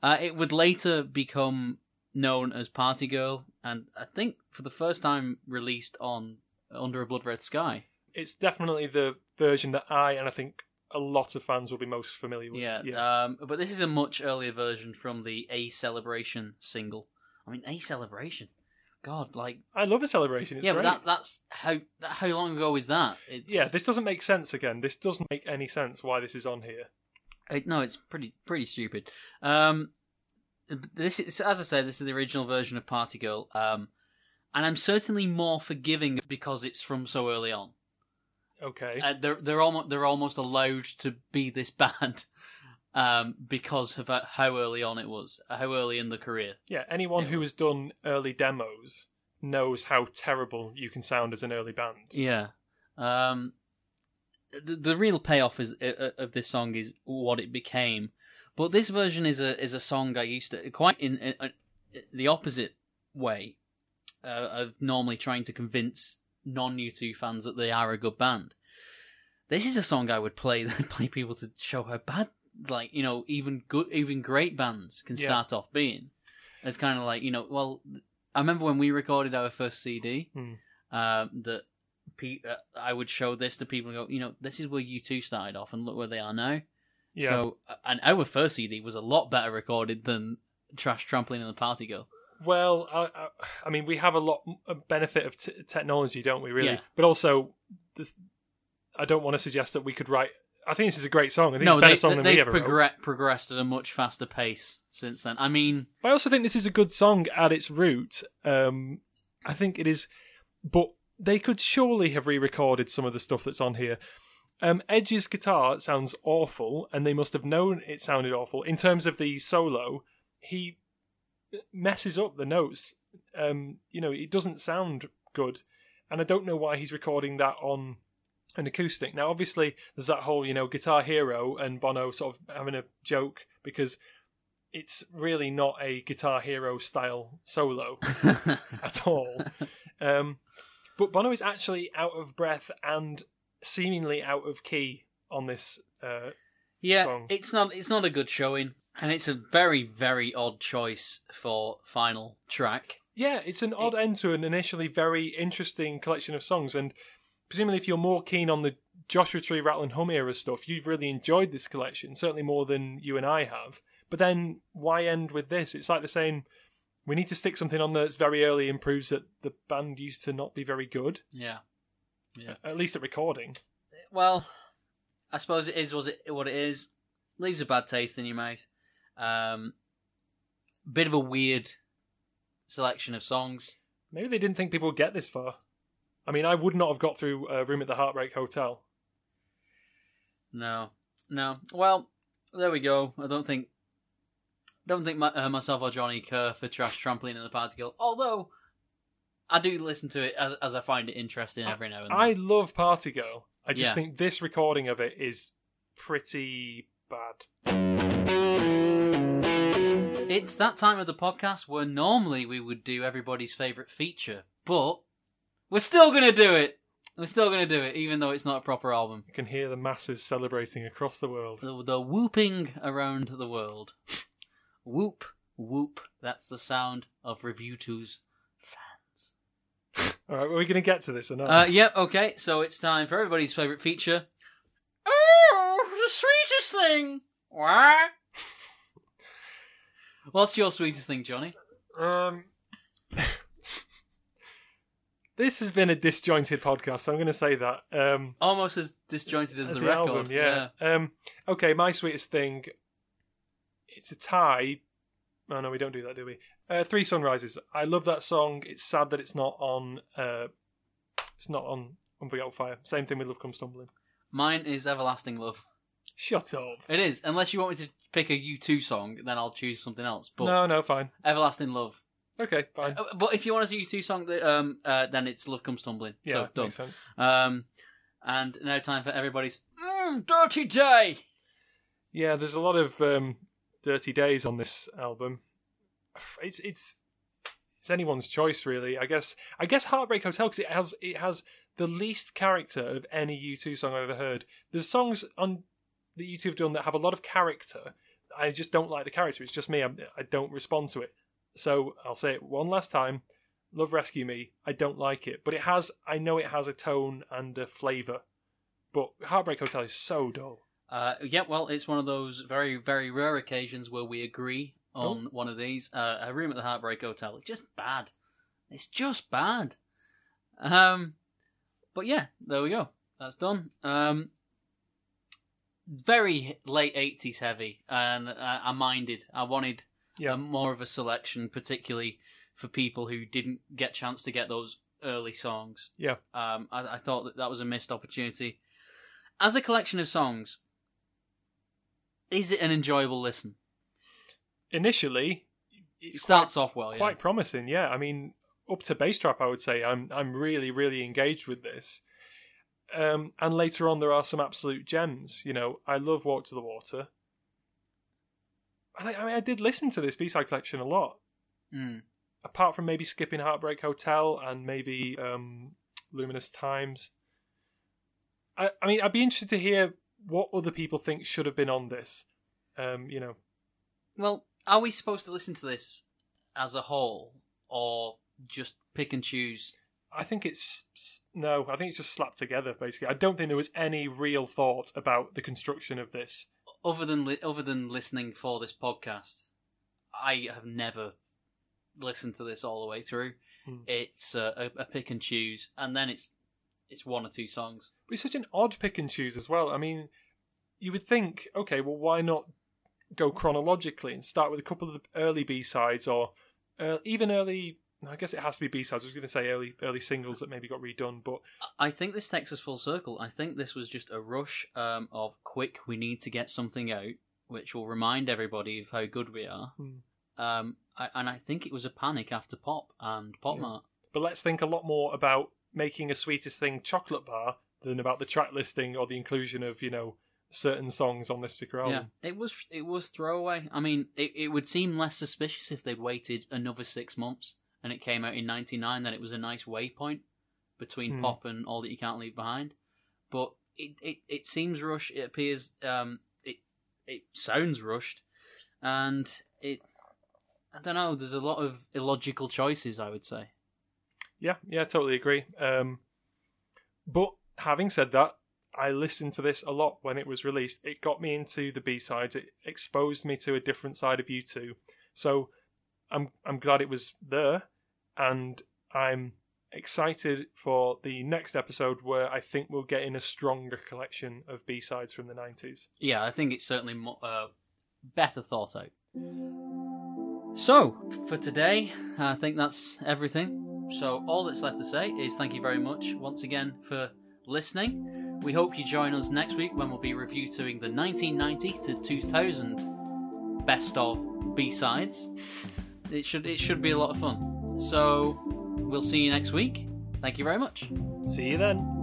Uh, it would later become known as Party Girl, and I think for the first time released on Under a Blood Red Sky. it's definitely the version that i and i think a lot of fans will be most familiar with Yeah, yeah Um, but this is a much earlier version from the A Celebration single. I mean, A Celebration. God, like i love a celebration it's yeah, great but that, that's how that, how long ago is that? It's, yeah this doesn't make sense again this doesn't make any sense why this is on here It, no, it's pretty pretty stupid. Um, this is, as I said, this is the original version of Party Girl. Um, and I'm certainly more forgiving because it's from so early on. Okay Uh, they're they're almost they're almost allowed to be this bad, um, because of uh, how early on it was, uh, how early in the career. yeah anyone who has done early demos knows how terrible you can sound as an early band Yeah. Um, the, the real payoff is uh, of this song is what it became, but this version is a is a song I used to quite in, in, uh the opposite way uh, of normally trying to convince non U2 fans that they are a good band. This is a song I would play play people to show how bad, like you know, even good, even great bands can Yeah. start off being. It's kind of like you know, well, I remember when we recorded our first CD Hmm. um, that pe- uh, I would show this to people and go, you know, this is where U2 started off, and look where they are now. yeah So, uh, and our first CD was a lot better recorded than Trash Trampoline and the Party Girl. Well, I, I, I mean, we have a lot of benefit of t- technology, don't we? Really, Yeah. but also, this, I don't want to suggest that we could write. I think this is a great song. I think no, it's a better song than we they've ever wrote. progre- progressed at a much faster pace since then. I mean, But I also think this is a good song at its root. Um, I think it is, but they could surely have re-recorded some of the stuff that's on here. Um, Edge's guitar sounds awful, and they must have known it sounded awful. In terms of the solo, he messes up the notes. Um, you know, it doesn't sound good, and I don't know why he's recording that on an acoustic. Now, obviously, there's that whole you know Guitar Hero and Bono sort of having a joke because it's really not a Guitar Hero style solo at all. Um, but Bono is actually out of breath and seemingly out of key on this. Uh, yeah, song. it's not it's not a good showing, and it's a very very odd choice for final track. yeah, it's an odd end to an initially very interesting collection of songs, and presumably, if you're more keen on the Joshua Tree, Rattle and Hum era stuff, you've really enjoyed this collection, certainly more than you and I have. But then, why end with this? It's like they're saying we need to stick something on that's very early and proves that the band used to not be very good, Yeah. Yeah. at least at recording. Well, I suppose it is was it what it is. Leaves a bad taste in your mouth. Um, bit of a weird selection of songs. Maybe they didn't think people would get this far. I mean, I would not have got through a room at the Heartbreak Hotel. No, no. Well, there we go. I don't think, don't think my, uh, myself or Jonny care for Trash Trampoline and the Party Girl. Although, I do listen to it as, as I find it interesting every now and then. I love Party Girl. I just Yeah. think this recording of it is pretty bad. It's that time of the podcast where normally we would do everybody's favourite feature, but we're still going to do it. We're still going to do it, even though it's not a proper album. You can hear the masses celebrating across the world. The, the whooping around the world. whoop, whoop. That's the sound of RevU2's fans. All right, are we going to get to this or not? Uh, yep, okay, so it's time for everybody's favourite feature. Oh, the sweetest thing! What? What's your sweetest thing, Jonny? Um, this has been a disjointed podcast. I'm going to say that. Um, Almost as disjointed as, as the, record. album, yeah. Um, okay, my sweetest thing. It's a tie. Oh no, we don't do that, do we? Uh, Three Sunrises. I love that song. It's sad that it's not on. Uh, it's not on Unforgettable Fire. Same thing with Love Comes Tumbling. Mine is Everlasting Love. Shut up. It is, unless you want me to pick a U2 song, then I'll choose something else. But no, no, fine. Everlasting Love. Okay, fine. Uh, But if you want a U2 song, that, um, uh, then it's Love Comes Tumbling. yeah, so done. makes sense. Um, and now time for everybody's mm, Dirty Day. Yeah, there's a lot of um, dirty days on this album. It's it's it's anyone's choice, really. I guess I guess Heartbreak Hotel because it has it has the least character of any U2 song I've ever heard. There's songs on that U2 have done that have a lot of character. I just don't like the character. It's just me. I'm, I don't respond to it. So I'll say it one last time. Love Rescue Me. I don't like it, but it has. I know it has a tone and a flavour. But Heartbreak Hotel is so dull. Uh, yeah, well, it's one of those very, very rare occasions where we agree on Oh. one of these. Uh, a room at the Heartbreak Hotel. It's just bad. It's just bad. Um, but yeah, there we go. That's done. Um, very late eighties heavy, and I, I minded. I wanted Yeah. um, more of a selection, particularly for people who didn't get chance to get those early songs. Yeah. Um, I, I thought that that was a missed opportunity. As a collection of songs, is it an enjoyable listen? initially It starts off well, quite, yeah. quite promising yeah i mean up to bass trap i would say i'm i'm really really engaged with this um and later on there are some absolute gems you know i love walk to the water and i, I, mean, I did listen to this b-side collection a lot Mm. apart from maybe skipping heartbreak hotel and maybe um luminous times i i mean i'd be interested to hear what other people think should have been on this um you know Well, are we supposed to listen to this as a whole, or just pick and choose? I think it's no. I think it's just slapped together. Basically, I don't think there was any real thought about the construction of this. Other than li- other than listening for this podcast, I have never listened to this all the way through. Hmm. It's uh, a, a pick and choose, and then it's it's one or two songs. But it's such an odd pick and choose as well. I mean, you would think, okay, well, why not go chronologically and start with a couple of the early B sides or uh, even early? I guess it has to be B sides. I was going to say early early singles that maybe got redone, but I think this takes us full circle. I think this was just a rush um, of quick. We need to get something out, which will remind everybody of how good we are. Hmm. Um, I, and I think it was a panic after Pop and Pop Yeah. Mart. but let's think a lot more about making a sweetest thing chocolate bar than about the track listing or the inclusion of you know certain songs on this particular album. Yeah, it was it was throwaway. I mean, it, it would seem less suspicious if they'd waited another six months and it came out in '99. Then it was a nice waypoint between Hmm. Pop and All That You Can't Leave Behind. But it it, it seems rushed. It appears um it it sounds rushed, and it I don't know. There's a lot of illogical choices. I would say. Yeah, yeah, totally agree. Um, but having said that, I listened to this a lot when it was released. It got me into the B sides. It exposed me to a different side of U2. So I'm I'm glad it was there, and I'm excited for the next episode where I think we'll get in a stronger collection of B sides from the 90s. Yeah, I think it's certainly mo- uh, better thought out. So, for today, I think that's everything. So all that's left to say is thank you very much once again for listening. We hope you join us next week when we'll be reviewing the 1990 to 2000 best of B sides. It should it should be a lot of fun. So we'll see you next week. Thank you very much. See you then.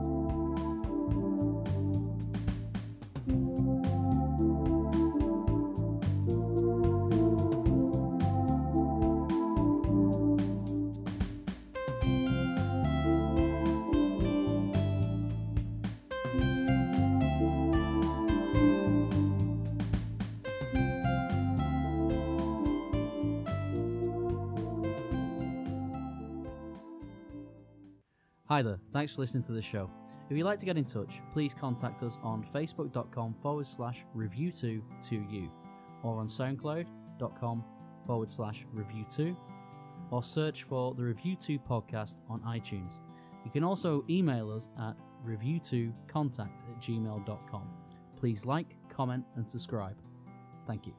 Hi there, thanks for listening to the show. If you'd like to get in touch, please contact us on facebook.com forward slash review2 to you or on soundcloud.com forward slash review2 or search for the RevU2 podcast on iTunes. You can also email us at review2contact at gmail.com. Please like, comment, and subscribe. Thank you.